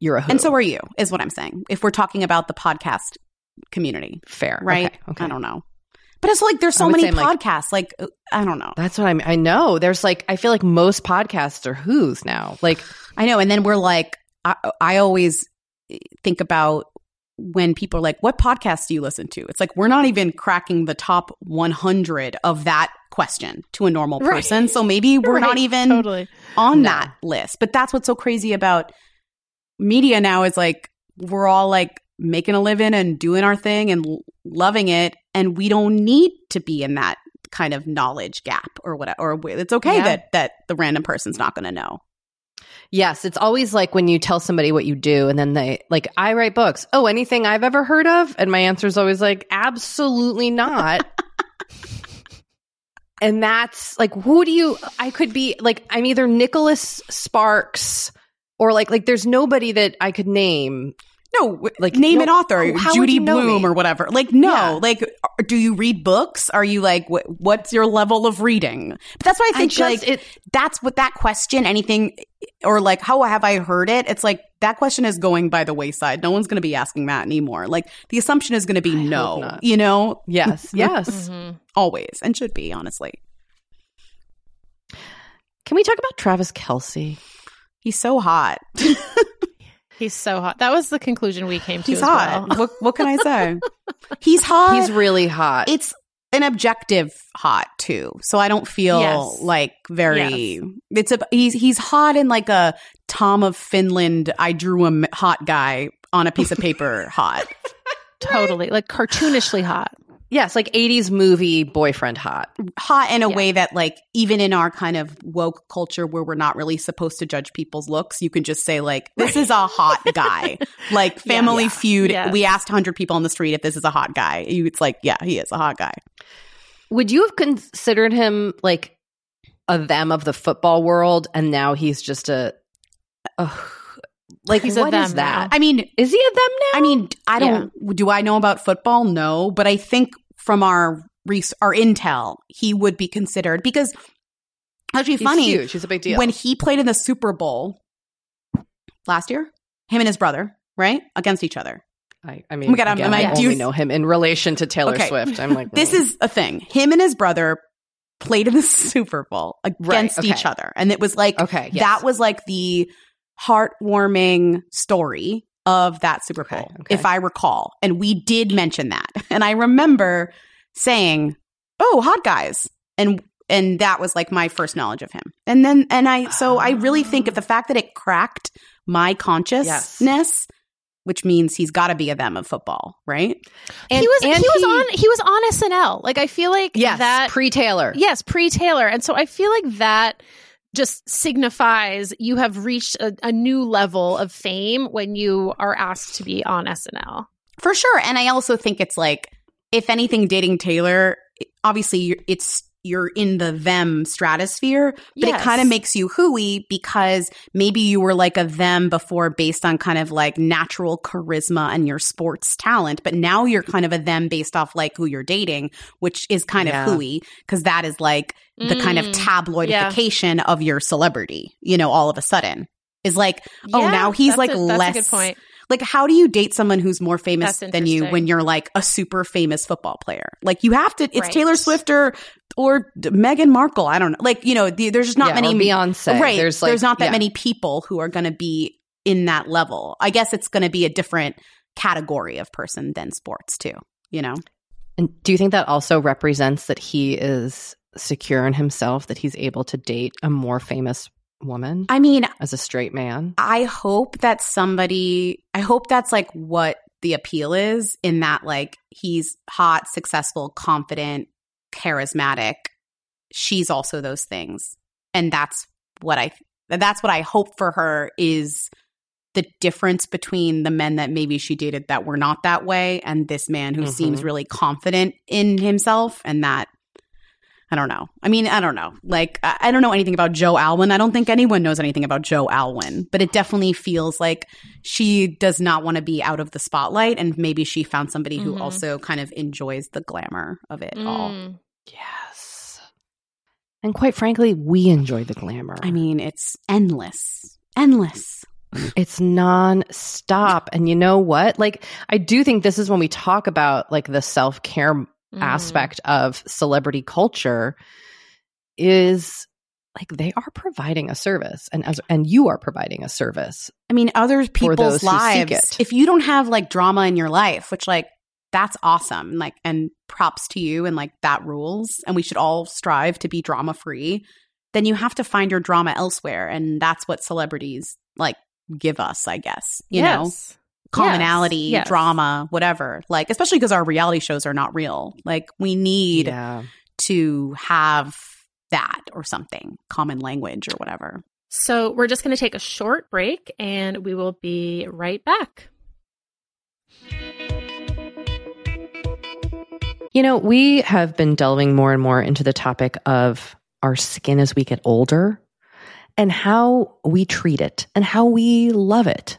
you're a who. and so are you, is what I'm saying. If we're talking about the podcast community, fair, right? Okay, okay. I don't know, but it's like there's so many say, like- podcasts. Like, uh, I don't know. That's what I'm. I know. There's like I feel like most podcasts are who's now. Like I know. And then we're like, I, I always eh, think about when people are like, what podcast do you listen to? It's like, we're not even cracking the top 100 of that question to a normal Right. person. So maybe we're not even totally. on No. that list. But that's what's so crazy about media now is like, we're all like making a living and doing our thing and l- loving it. And we don't need to be in that kind of knowledge gap or whatever. Or it's okay Yeah. that, that the random person's not going to know. Yes, it's always like when you tell somebody what you do, and then they like I write books. Oh, anything I've ever heard of, and my answer is always like absolutely not. and that's like who do you? I could be like I'm either Nicholas Sparks or like like there's nobody that I could name No, like name no, an author, would Judy Blume me? or whatever. Like, no, Yeah. like, do you read books? Are you like, wh- what's your level of reading? But that's why I I think just- like it- that's what that question. Anything or like, how have I heard it? It's like that question is going by the wayside. No one's going to be asking that anymore. Like the assumption is going to be I no. You know, Yes, yes. Mhm. always and should be honestly. Can we talk about Travis Kelce? He's so hot. He's so hot. That was the conclusion we came to. He's as hot. well. What, what can I say? He's hot. He's really hot. it's an objective hot too. So I don't feel Yes. like very it's a he's he's hot in like a Tom of Finland I drew a m- hot guy on a piece of paper hot. Totally. Like cartoonishly hot. Yes, like 80s movie boyfriend hot. Hot in a Yeah. way that like even in our kind of woke culture where we're not really supposed to judge people's looks, you can just say like this is a hot guy. like Family Yeah. Feud, Yes. we asked 100 people on the street if this is a hot guy. It's like, yeah, he is a hot guy. Would you have considered him like a them of the football world and now he's just a ugh, like He's a what is them that? I mean, Is he a them now? I mean, I don't. Do I know about football? No, but I think from our res- our intel, he would be considered because actually he's funny huge. He's a big deal. when he played in the Super Bowl last year. Him and his brother, right, against each other. I, I mean, Oh God, again, I I- only you- know him in relation to Taylor Okay. Swift. I'm like, This mm. is a thing. Him and his brother played in the Super Bowl against okay. each other, and it was like okay. Yes. that was like the heartwarming story of that Super Bowl, okay. if I recall. And we did mention that. And I remember saying, Oh, hot guys. And and that was like my first knowledge of him. And then and I so I really think of the fact that it cracked my consciousness, which means he's gotta be a them of football, right? And- he was and he was on he was on SNL. Like I feel like yes that pre Taylor. yes, pre Taylor. And so I feel like that just signifies you have reached a, a new level of fame when you are asked to be on SNL. For sure. And I also think it's like, if anything, dating Taylor, obviously it's you're in the them stratosphere, but Yes. it kind of makes you hooey because maybe you were like a them before based on kind of like natural charisma and your sports talent, but now you're kind of a them based off like who you're dating, which is kind Yeah. of hooey because that is like the kind of Mm. tabloidification of your celebrity, you know, all of a sudden. Is like, oh, Yeah, now he's like a- less a good point. Like how do you date someone who's more famous than you when you're like a super famous football player? Like you have to it's Right. taylor swift or or meghan markle. I don't know. Like you know the, there's just not Yeah, many or Beyonce. right. There's like not that yeah. many people who are going to be in that level. I guess it's going to be a different category of person than sports too you know? And do you think that also represents that he is secure in himself, that he's able to date a more famous woman i mean as a straight man? I hope that somebody, I hope that's like what the appeal is in that like he's hot, successful, confident, charismatic. She's also those things. And that's what I, that's what I hope for her is the difference between the men that maybe she dated that were not that way and this man who Mhm. seems really confident in himself and that I don't know. I mean, I don't know. Like, I I don't know anything about Joe Alwyn. I don't think anyone knows anything about Joe Alwyn, but it definitely feels like she does not want to be out of the spotlight. And maybe she found somebody who Mhm. also kind of enjoys the glamour of it all. Mm. Yes. And quite frankly, we enjoy the glamour. I mean, it's endless. Endless. It's non-stop. And you know what? Like, I do think this is when we talk about like the self-care Mm. aspect of celebrity culture is like they are providing a service and as and you are providing a service. I mean, other people's lives. If you don't have like drama in your life, which like that's awesome, like and props to you and like that rules, and we should all strive to be drama free. Then you have to find your drama elsewhere, and that's what celebrities like give us, I guess. You know, Yes. Commonality, Yes. drama, whatever. Like especially because our reality shows are not real. Like we need Yeah. to have that or something, common language or whatever. So we're just going to take a short break and we will be right back. You know, we have been delving more and more into the topic of our skin as we get older and how we treat it and how we love it.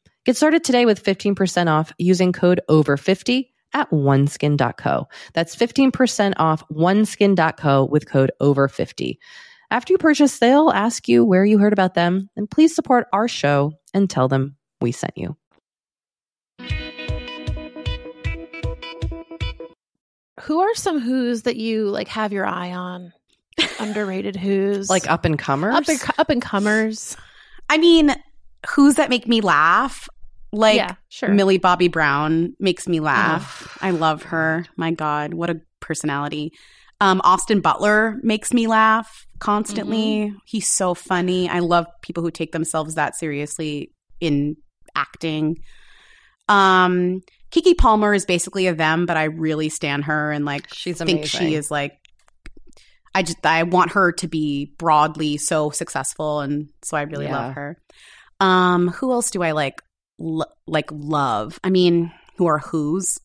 Get started today with 15% off using code OVER50 at oneskin.co. That's 15% off oneskin.co with code OVER50. After you purchase, they'll ask you where you heard about them, and please support our show and tell them we sent you. Who are some who's that you like have your eye on? Underrated who's Like up and comers. up and, up and comers. I mean, who's that make me laugh? Like yeah, sure. Millie Bobby Brown makes me laugh. I love her. My God, what a personality. Um, Austin Butler makes me laugh constantly. He's so funny. I love people who take themselves that seriously in acting. Um, Keke Palmer is basically a them, but I really stand her and like She's think amazing. she is like I just I want her to be broadly so successful and so I really Yeah. love her. Um who else do I like like love? I mean, who are who's?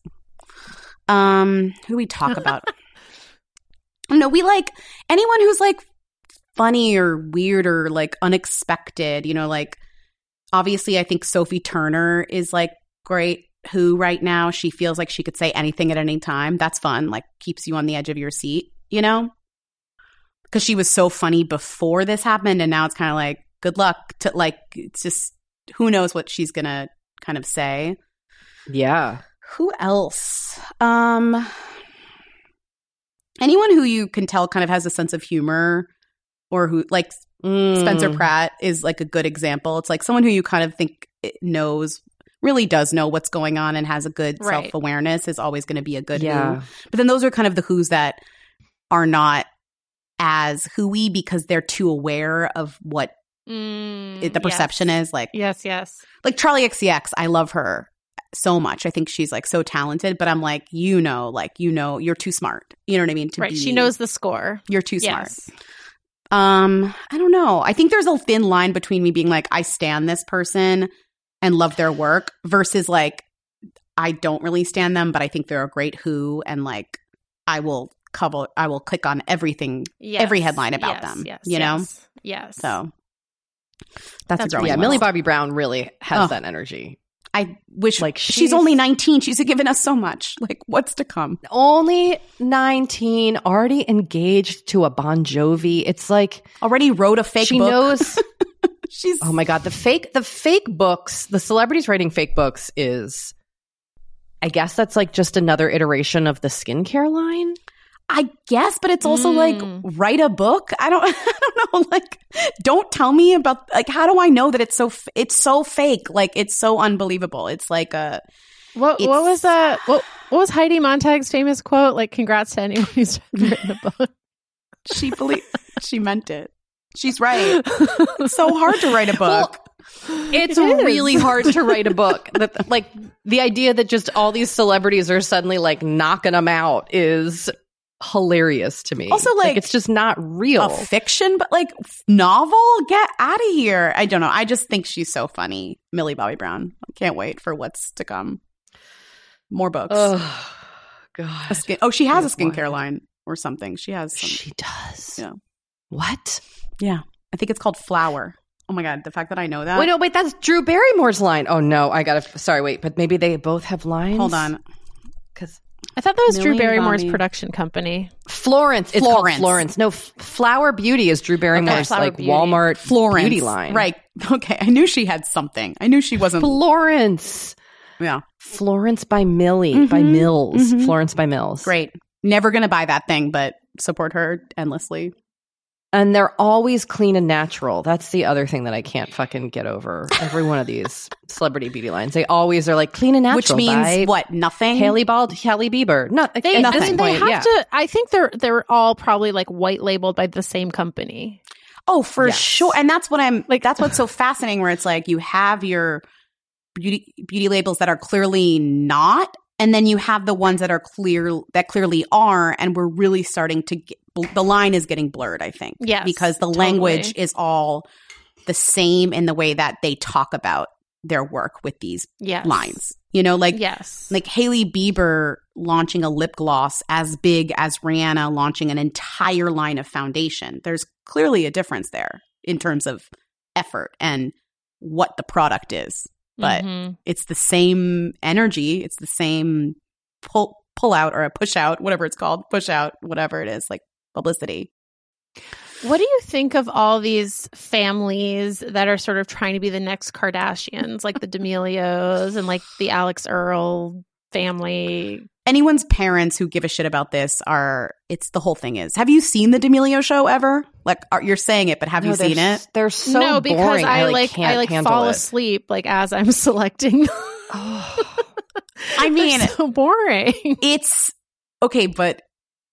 Um who we talk about? no, we like anyone who's like funny or weird or like unexpected, you know, like obviously I think Sophie Turner is like great who right now she feels like she could say anything at any time. That's fun, like keeps you on the edge of your seat, you know? Cuz she was so funny before this happened and now it's kind of like good luck to like it's just who knows what she's to kind of say. Yeah. Who else? Um anyone who you can tell kind of has a sense of humor or who like Spencer Mm. Pratt is like a good example. It's like someone who you kind of think knows really does know what's going on and has a good Right. self-awareness is always going to be a good Yeah. who. But then those are kind of the who's that are not as whoey because they're too aware of what Mm, it, the perception yes. is like Yes, yes. like Charli XCX, I love her so much. I think she's like so talented, but I'm like, you know, like you know, you're too smart. You know what I mean? To right. be- She knows the score. you're too smart. Um, I don't know. I think there's a thin line between me being like, I stand this person and love their work versus like, I don't really stand them, but I think they're a great who and like I will cover I will click on everything Yes. every headline about Yes, them, Yes, you know? yes, Yes. so that's, That's Yeah, list. Millie Bobby Brown really has Oh. that energy. I wish Like, like she's, she's- only 19. She's given us so much. Like what's to come? Only 19, already engaged to a Bon Jovi. It's like Already wrote a fake she book. knows. she's oh my God. The fake, the fake books, the celebrities writing fake books is, I guess that's like just another iteration of the skincare line. I guess, but it's also Mm. like write a book. I don't, I don't know. Like, don't tell me about like how do I know that it's so it's so fake? Like it's so unbelievable. It's like a What what was that? What what was Heidi Montag's famous quote? Like, congrats to anyone who's written a book. she believe she meant it. She's right. It's so hard to write a book. It's It is. really hard to write a book. That like the idea that just all these celebrities are suddenly like knocking them out is hilarious to me. Also, like, it's just not real. a fiction, but like novel. Get out of here. I don't know. I just think she's so funny, Millie Bobby Brown. I can't wait for what's to come. More books. oh god, skin- oh, she has a skincare one. line or something. She has. Some, she does. Yeah. What? yeah, I think it's called Flower. Oh my god, the fact that I know that. wait, no, wait. That's Drew Barrymore's line. Oh no, I gotta. Sorry, wait. But maybe they both have lines. Hold on. because I thought that was Drew Barrymore's Bobby. production company. Florence. It's Florence. called Florence. No, F- Flower Beauty is Drew Barrymore's Flower like Beauty. Walmart Florence. beauty line. Right. Okay. I knew she had something. I knew she wasn't. Florence. yeah. Florence by Millie by Mhm. Mills. Mhm. Florence by Mills. Great. Never going to buy that thing, but support her endlessly. And they're always clean and natural. That's the other thing that I can't fucking get over. Every one of these celebrity beauty lines, they always are like clean and natural. Which means by what? Nothing? Hailey Bald, Hailey Bieber. Not They, at I mean, they have yeah. to. I think they're they're all probably like white labeled by the same company. Oh, for Yes. sure. And that's what I'm like. That's what's so fascinating. Where it's like you have your beauty beauty labels that are clearly not, and then you have the ones that are clear that clearly are, and we're really starting to get the line is getting blurred. I think, Yes, because the totally. language is all the same in the way that they talk about their work with these Yes, lines. You know, like yes, like Hailey Bieber launching a lip gloss as big as Rihanna launching an entire line of foundation. There's clearly a difference there in terms of effort and what the product is. But Mhm. it's the same energy, it's the same pull pull out or a push out, whatever it's called, push out, whatever it is, like publicity. What do you think of all these families that are sort of trying to be the next Kardashians, like the D'Amelios and like the Alix Earle family? Anyone's parents who give a shit about this are, it's the whole thing is. Have you seen the D'Amelio show ever? Like, are, you're saying it, but have No, you seen it? They're so no, because boring. I, like, like I like fall it. asleep like as I'm selecting. I mean, They're so boring. it's okay, but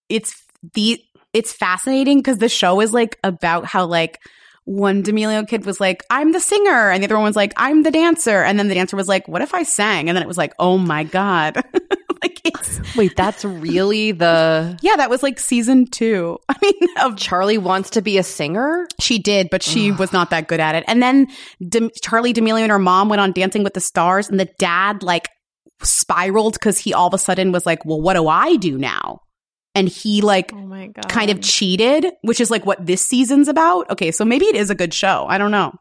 it's the it's fascinating because the show is like about how like one D'Amelio kid was like, "I'm the singer," and the other one was like, "I'm the dancer," and then the dancer was like, "What if I sang?" And then it was like, "Oh my god!" like it's Wait, that's really the yeah, that was like season two. I mean, of Charli wants to be a singer? She did, but she was not that good at it. And then Dem- Charli D'Amelio and her mom went on Dancing with the Stars, and the dad like spiraled because he all of a sudden was like, "Well, what do I do now?" And he like oh my god. kind of cheated, which is like what this season's about. Okay, so maybe it is a good show. I don't know.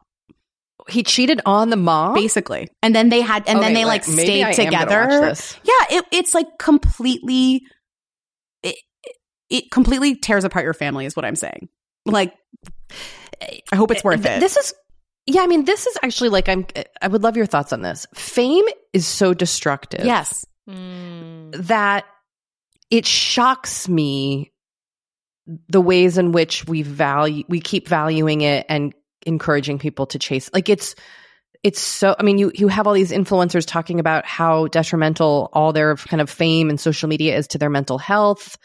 He cheated on the mom? Basically, and then they had, and then they like wait, maybe I stayed am together. watch this. Yeah, it, it's like completely, it, it completely tears apart your family. Is what I'm saying. Like, I hope it's worth Th- it. This is yeah, I mean, this is actually like I'm I would love your thoughts on this. Fame is so destructive. yes. Mm. That it shocks me the ways in which we value we keep valuing it and encouraging people to chase like it's it's so i mean you you have all these influencers talking about how detrimental all their kind of fame and social media is to their mental health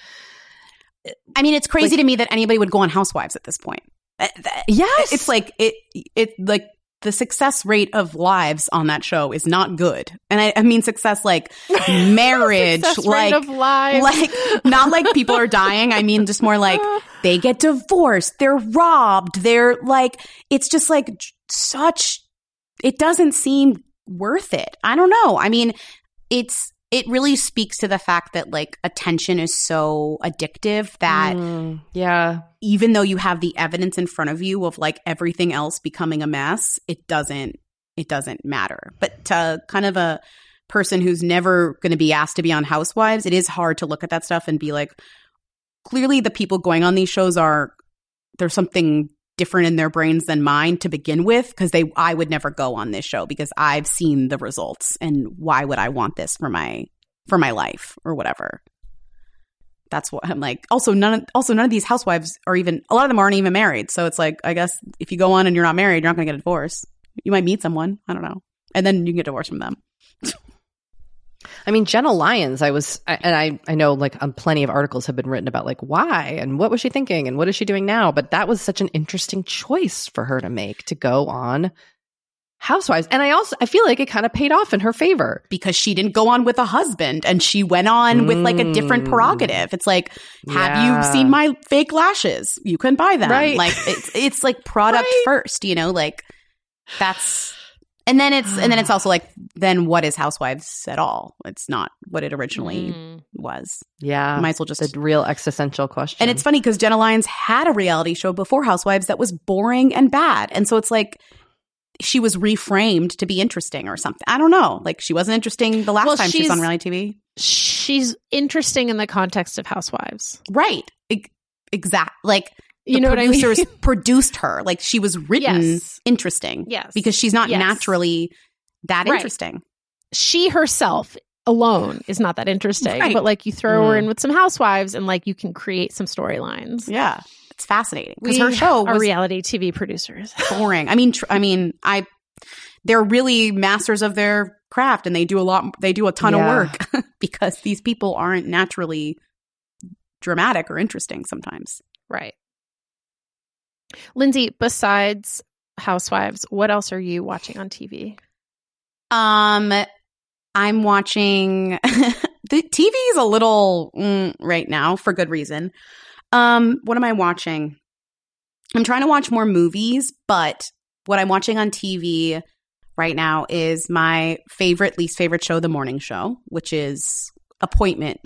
I mean, it's crazy Like- to me that anybody would go on Housewives at this point. Uh, yes It's like it, it like the success rate of lives on that show is not good, and I, I mean success like marriage, Success rate like of lives. like not like people are dying. I mean, just more like they get divorced, they're robbed, they're like it's just like such. It doesn't seem worth it. I don't know. I mean, it's it really speaks to the fact that like attention is so addictive that Mm, yeah even though you have the evidence in front of you of like everything else becoming a mess, it doesn't it doesn't matter. But to kind of a person who's never going to be asked to be on Housewives, it is hard to look at that stuff and be like clearly the people going on these shows are there's something different in their brains than mine to begin with because they I would never go on this show because I've seen the results and why would I want this for my for my life or whatever that's what I'm like. Also, none of also none of these housewives are even a lot of them aren't even married. So it's like I guess if you go on and you're not married, you're not going to get a divorce. You might meet someone, I don't know, and then you can get divorced from them. I mean, Jenna Lyons, I was, I- and I, I know like um, plenty of articles have been written about like why and what was she thinking and what is she doing now? But that was such an interesting choice for her to make to go on Housewives. And I also, I feel like it kind of paid off in her favor. Because she didn't go on with a husband and she went on with like a different Mm. prerogative. It's like, have Yeah. you seen my fake lashes? You can buy them. Right. Like it's it's like product Right. first, you know, like that's and then it's and then it's also like then what is housewives at all? It's not what it originally Mm. was. Yeah. Might as well just the real existential question. And it's funny because Jenna Lyons had a reality show before Housewives that was boring and bad. And so it's like she was reframed to be interesting or something. I don't know. Like she wasn't interesting the last Well, time she was on reality TV. She's interesting in the context of Housewives. Right. exact. Like You the know what I mean? producers produced her. Like she was written Yes. interesting. Yes. Because she's not Yes. naturally that Right. interesting. she herself alone is not that interesting. Right. But like you throw her Mm. in with some housewives and like you can create some storylines. Yeah. It's fascinating. Because her show was reality TV producers. boring. I mean, tr- I mean, I they're really masters of their craft, and they do a lot. They do a ton Yeah. of work because these people aren't naturally dramatic or interesting. Sometimes right. Lindsey, besides Housewives, what else are you watching on TV? um, I'm watching the TV is a little mm, right now for good reason. Um, what am I watching? I'm trying to watch more movies, but what I'm watching on TV right now is my favorite, least favorite show, The Morning Show, which is appointment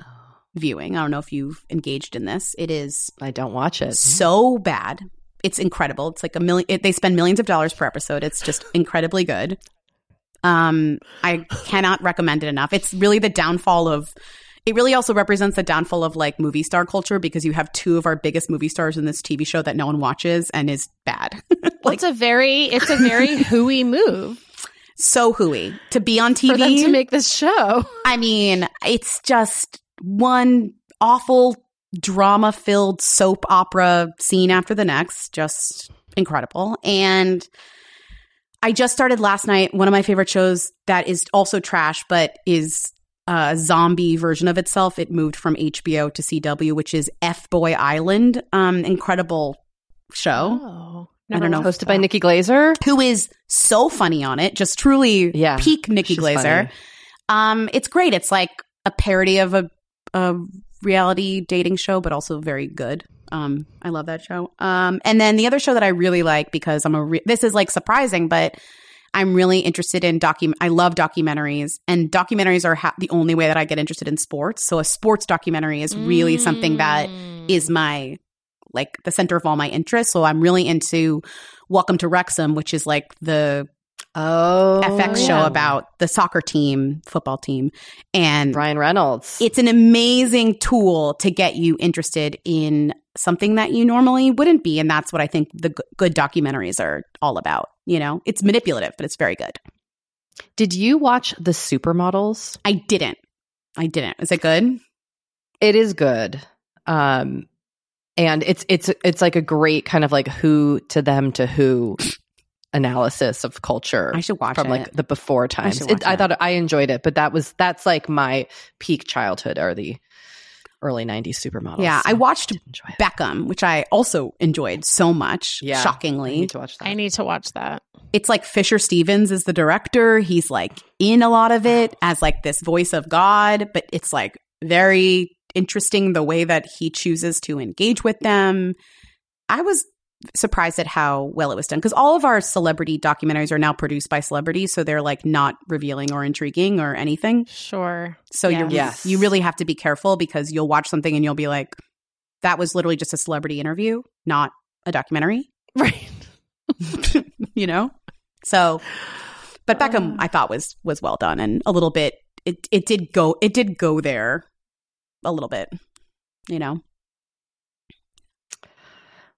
viewing. I don't know if you've engaged in this. It is I don't watch it. so bad. It's incredible. It's like a million. It, they spend millions of dollars per episode. It's just incredibly good. Um, I cannot recommend it enough. It's really the downfall of it really also represents the downfall of like movie star culture because you have two of our biggest movie stars in this TV show that no one watches and is bad. Well, it's a very it's a very hooey move so hooey to be on TV. to make this show. I mean, it's just one awful drama filled soap opera scene after the next. Just incredible. And I just started last night one of my favorite shows that is also trash, but is a zombie version of itself. It moved from HBO to CW, which is F Boy Island. Um, incredible show. Oh, I don't know. Hosted by Nikki Glazer. Who is so funny on it? Just truly Yeah, peak Nikki Glazer. Um, it's great. It's like a parody of a, a reality dating show, but also very good. Um, I love that show. Um, and then the other show that I really like because I'm a re- this is like surprising, but I'm really interested in docu. I love documentaries, and documentaries are ha- the only way that I get interested in sports. So a sports documentary is really something that Mm. my like the center of all my interests. So I'm really into Welcome to Wrexham, which is like the Oh, FX yeah. show about the soccer team, football team, and Ryan Reynolds. it's an amazing tool to get you interested in something that you normally wouldn't be, and that's what I think the g- good documentaries are all about. You know, it's manipulative, but it's very good. Did you watch The Supermodels? I didn't. I didn't. Is it good? It is good. Um and it's it's it's like a great kind of like who to them to who analysis of culture I should watch from it. like the before times. should It, I thought I enjoyed it, but that was that's like my peak childhood or the early 90s supermodels. yeah, I watched did enjoy it. Beckham, which I also enjoyed so much. Yeah. I shockingly, need to watch that. I need to watch that. it's like Fisher Stevens is the director. He's like in a lot of it as like this voice of God, but it's like very interesting the way that he chooses to engage with them. I was surprised at how well it was done because all of our celebrity documentaries are now produced by celebrities, so they're like not revealing or intriguing or anything. Sure. So Yeah. you Yes. you really have to be careful because you'll watch something and you'll be like, that was literally just a celebrity interview, not a documentary. Right. you know so but beckham Uh. i thought was was well done and a little bit it it did go it did go there a little bit you know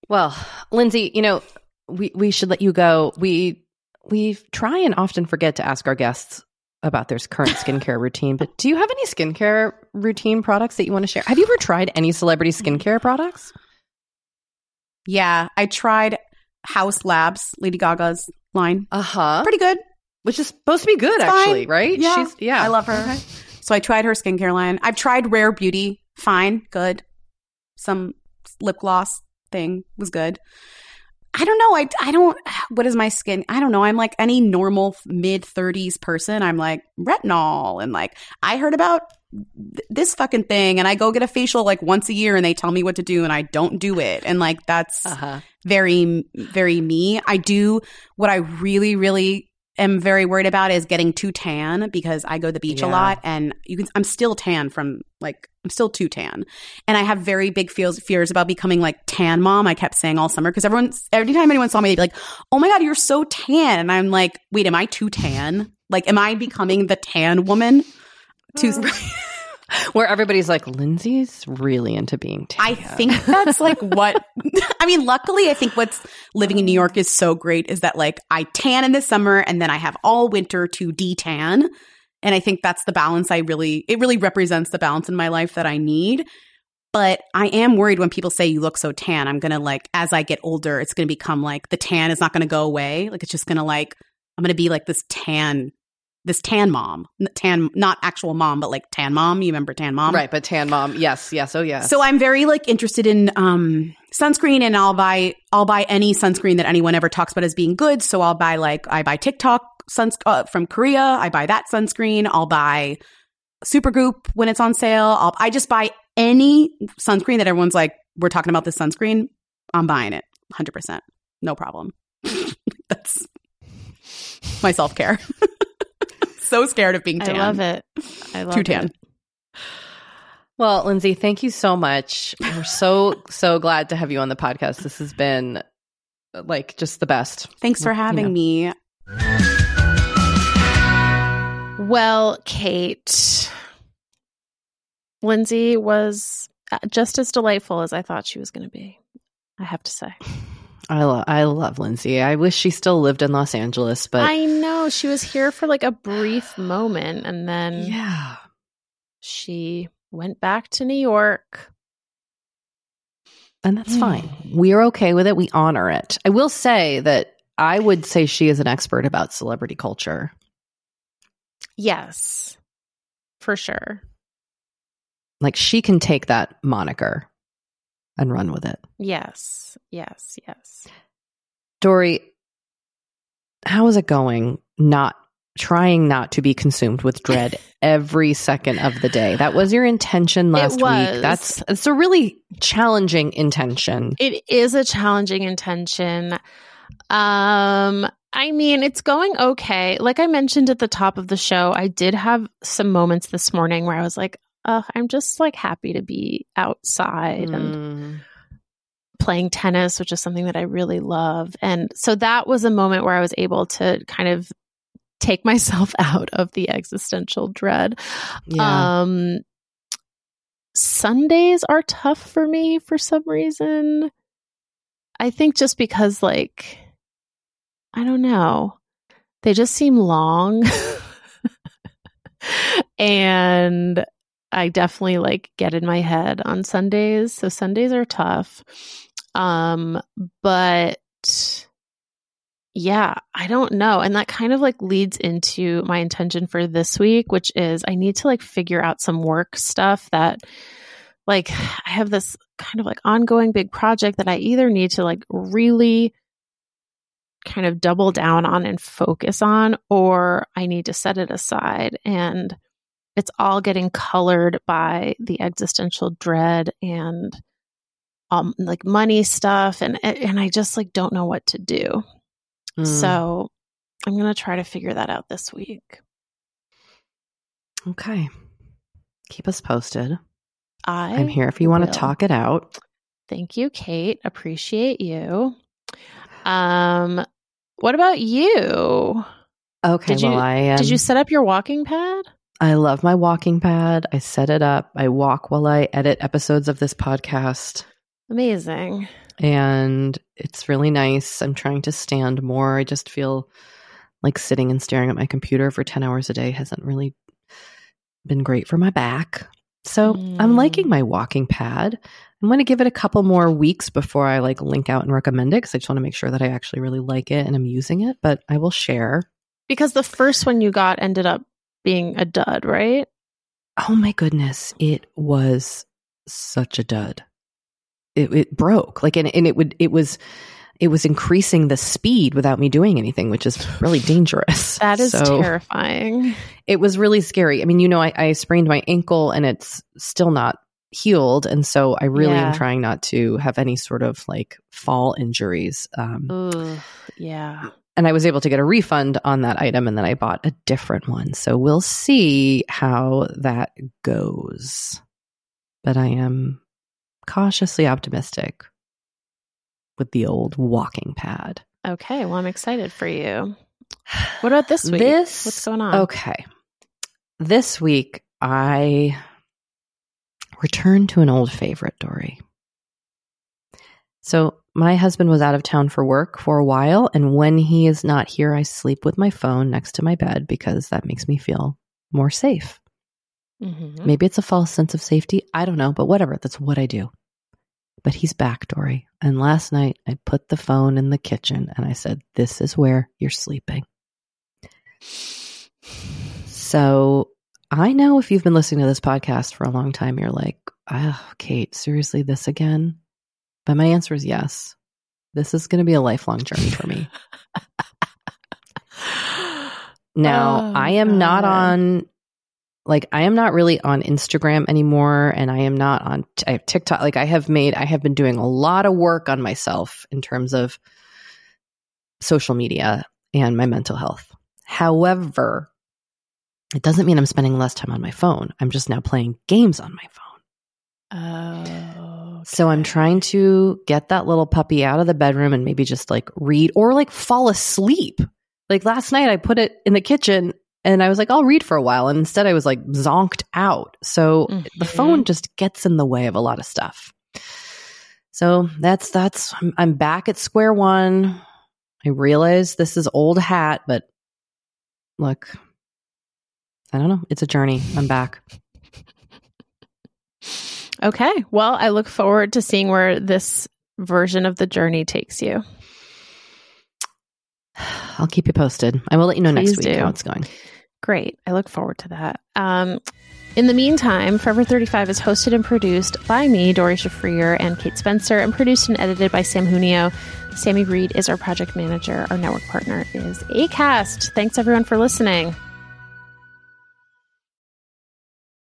Well, Lindsey, you know, we we should let you go. We we try and often forget to ask our guests about their current skincare routine, but do you have any skincare routine products that you want to share? Have you ever tried any celebrity skincare products? yeah i tried Haus Labs lady gaga's line Uh huh. pretty good Which is supposed to be good, It's fine. actually, right? Yeah. She's, yeah. i love her so i tried her skincare line i've tried rare beauty fine good some lip gloss thing was good I don't know. I, I don't, what is my skin? I don't know. I'm like any normal mid 30s person. I'm like retinol and like, I heard about th- this fucking thing and I go get a facial like once a year and they tell me what to do and I don't do it. And like, that's Uh-huh. very, very me. I do what I really, really am very worried about is getting too tan because I go to the beach a lot and you can, I'm still tan from like, I'm still too tan. And I have very big feels, fears about becoming like tan mom. I kept saying all summer because everyone, every time anyone saw me, they'd be like, oh my God, you're so tan. And I'm like, wait, am I too tan? Like, am I becoming the tan woman? Too, Where everybody's like, Lindsey's really into being tan. I think that's like what I mean, luckily I think what's living in New York is so great is that like I tan in the summer and then I have all winter to detan. And I think that's the balance I really it really represents the balance in my life that I need. But I am worried when people say you look so tan. I'm gonna like as I get older, it's gonna become like the tan is not gonna go away. Like it's just gonna like I'm gonna be like this tan this tan mom. Tan not actual mom, but like tan mom. You remember tan mom? right, but tan mom, yes, yes, oh yes. So I'm very like interested in um sunscreen and I'll buy I'll buy any sunscreen that anyone ever talks about as being good. So I'll buy like I buy TikTok suns uh, from Korea. I buy that sunscreen. I'll buy Supergoop when it's on sale. I'll I just buy any sunscreen that everyone's like we're talking about this sunscreen. I'm buying it 100%. No problem. That's my self-care. so scared of being tan. I love it. I love Too tan. it. Well, Lindsey, thank you so much. We're so, so glad to have you on the podcast. This has been like just the best. Thanks for You having know. me. Well, Kate, Lindsey was uh, just as delightful as I thought she was going to be. I have to say. I love I love Lindsey. I wish she still lived in Los Angeles, but I know she was here for like a brief moment and then yeah. she went back to New York. And that's hmm. fine. We're okay with it. We honor it. I will say that I would say she is an expert about celebrity culture. Yes. For sure. Like she can take that moniker and run with it. Yes. Yes. Yes. Doree, how is it going? Not trying not to be consumed with dread every second of the day. That was your intention last week. That's it's a really challenging intention. It is a challenging intention. Um, I mean, it's going okay. Like I mentioned at the top of the show, I did have some moments this morning where I was like, uh, I'm just like happy to be outside and Mm. playing tennis, which is something that I really love. And so that was a moment where I was able to kind of take myself out of the existential dread. Yeah. Um, Sundays are tough for me for some reason. I think just because, like, I don't know, they just seem long. and I definitely like get in my head on Sundays. So Sundays are tough. Um, but yeah, I don't know. And that kind of like leads into my intention for this week, which is I need to like figure out some work stuff that like I have this kind of like ongoing big project that I either need to like really kind of double down on and focus on, or I need to set it aside. And it's all getting colored by the existential dread and um like money stuff and and I just like don't know what to do. Mm. So I'm going to try to figure that out this week. okay. Keep us posted. I I'm here if you want to talk it out. Thank you, Kate. Appreciate you. Um what about you? Okay. Did you- well, I um, Did you set up your walking pad? I love my walking pad. I set it up. I walk while I edit episodes of this podcast. Amazing. and it's really nice. I'm trying to stand more. I just feel like sitting and staring at my computer for 10 hours a day hasn't really been great for my back. So I'm Mm. liking my walking pad. I'm going to give it a couple more weeks before I like link out and recommend it because I just want to make sure that I actually really like it and I'm using it. But I will share. Because the first one you got ended up being a dud, right? Oh my goodness, it was such a dud. It, it broke like, and, and it would, it was, it was increasing the speed without me doing anything, which is really dangerous. That is So terrifying. It was really scary. I mean, you know, I, I sprained my ankle and it's still not healed, and so I really Yeah. am trying not to have any sort of like fall injuries. Um, Ugh, yeah. And I was able to get a refund on that item, and then I bought a different one. So we'll see how that goes. But I am cautiously optimistic with the old walking pad. Okay. Well, I'm excited for you. What about this week? This What's going on? Okay. This week I returned to an old favorite, Doree. So my husband was out of town for work for a while, and when he is not here, I sleep with my phone next to my bed because that makes me feel more safe. Mhm. Maybe it's a false sense of safety. I don't know, but whatever. That's what I do. But he's back, Doree. And last night I put the phone in the kitchen and I said, This is where you're sleeping. So I know if you've been listening to this podcast for a long time, you're like, oh, Kate, seriously, this again? But my answer is yes. This is going to be a lifelong journey for me. Now, Oh, I am not on like I am not really on Instagram anymore and I am not on I have TikTok like I have made I have been doing a lot of work on myself in terms of social media and my mental health. However, it doesn't mean I'm spending less time on my phone. I'm just now playing games on my phone. Oh. So I'm trying to get that little puppy out of the bedroom and maybe just like read or like fall asleep. Like last night, I put it in the kitchen and I was like, I'll read for a while. And instead, I was like zonked out. So Mhm. the phone just gets in the way of a lot of stuff. So that's, that's, I'm, I'm back at square one. I realize this is old hat, but look, I don't know. It's a journey. I'm back. Okay. Well, I look forward to seeing where this version of the journey takes you. I'll keep you posted. I will let you know next week do. how it's going. Great. I look forward to that. Um, in the meantime, Forever 35 is hosted and produced by me, Doree Shafrir, and Kate Spencer, and produced and edited by Sam Junio. Sammy Reed is our project manager. Our network partner is ACAST. Thanks, everyone, for listening.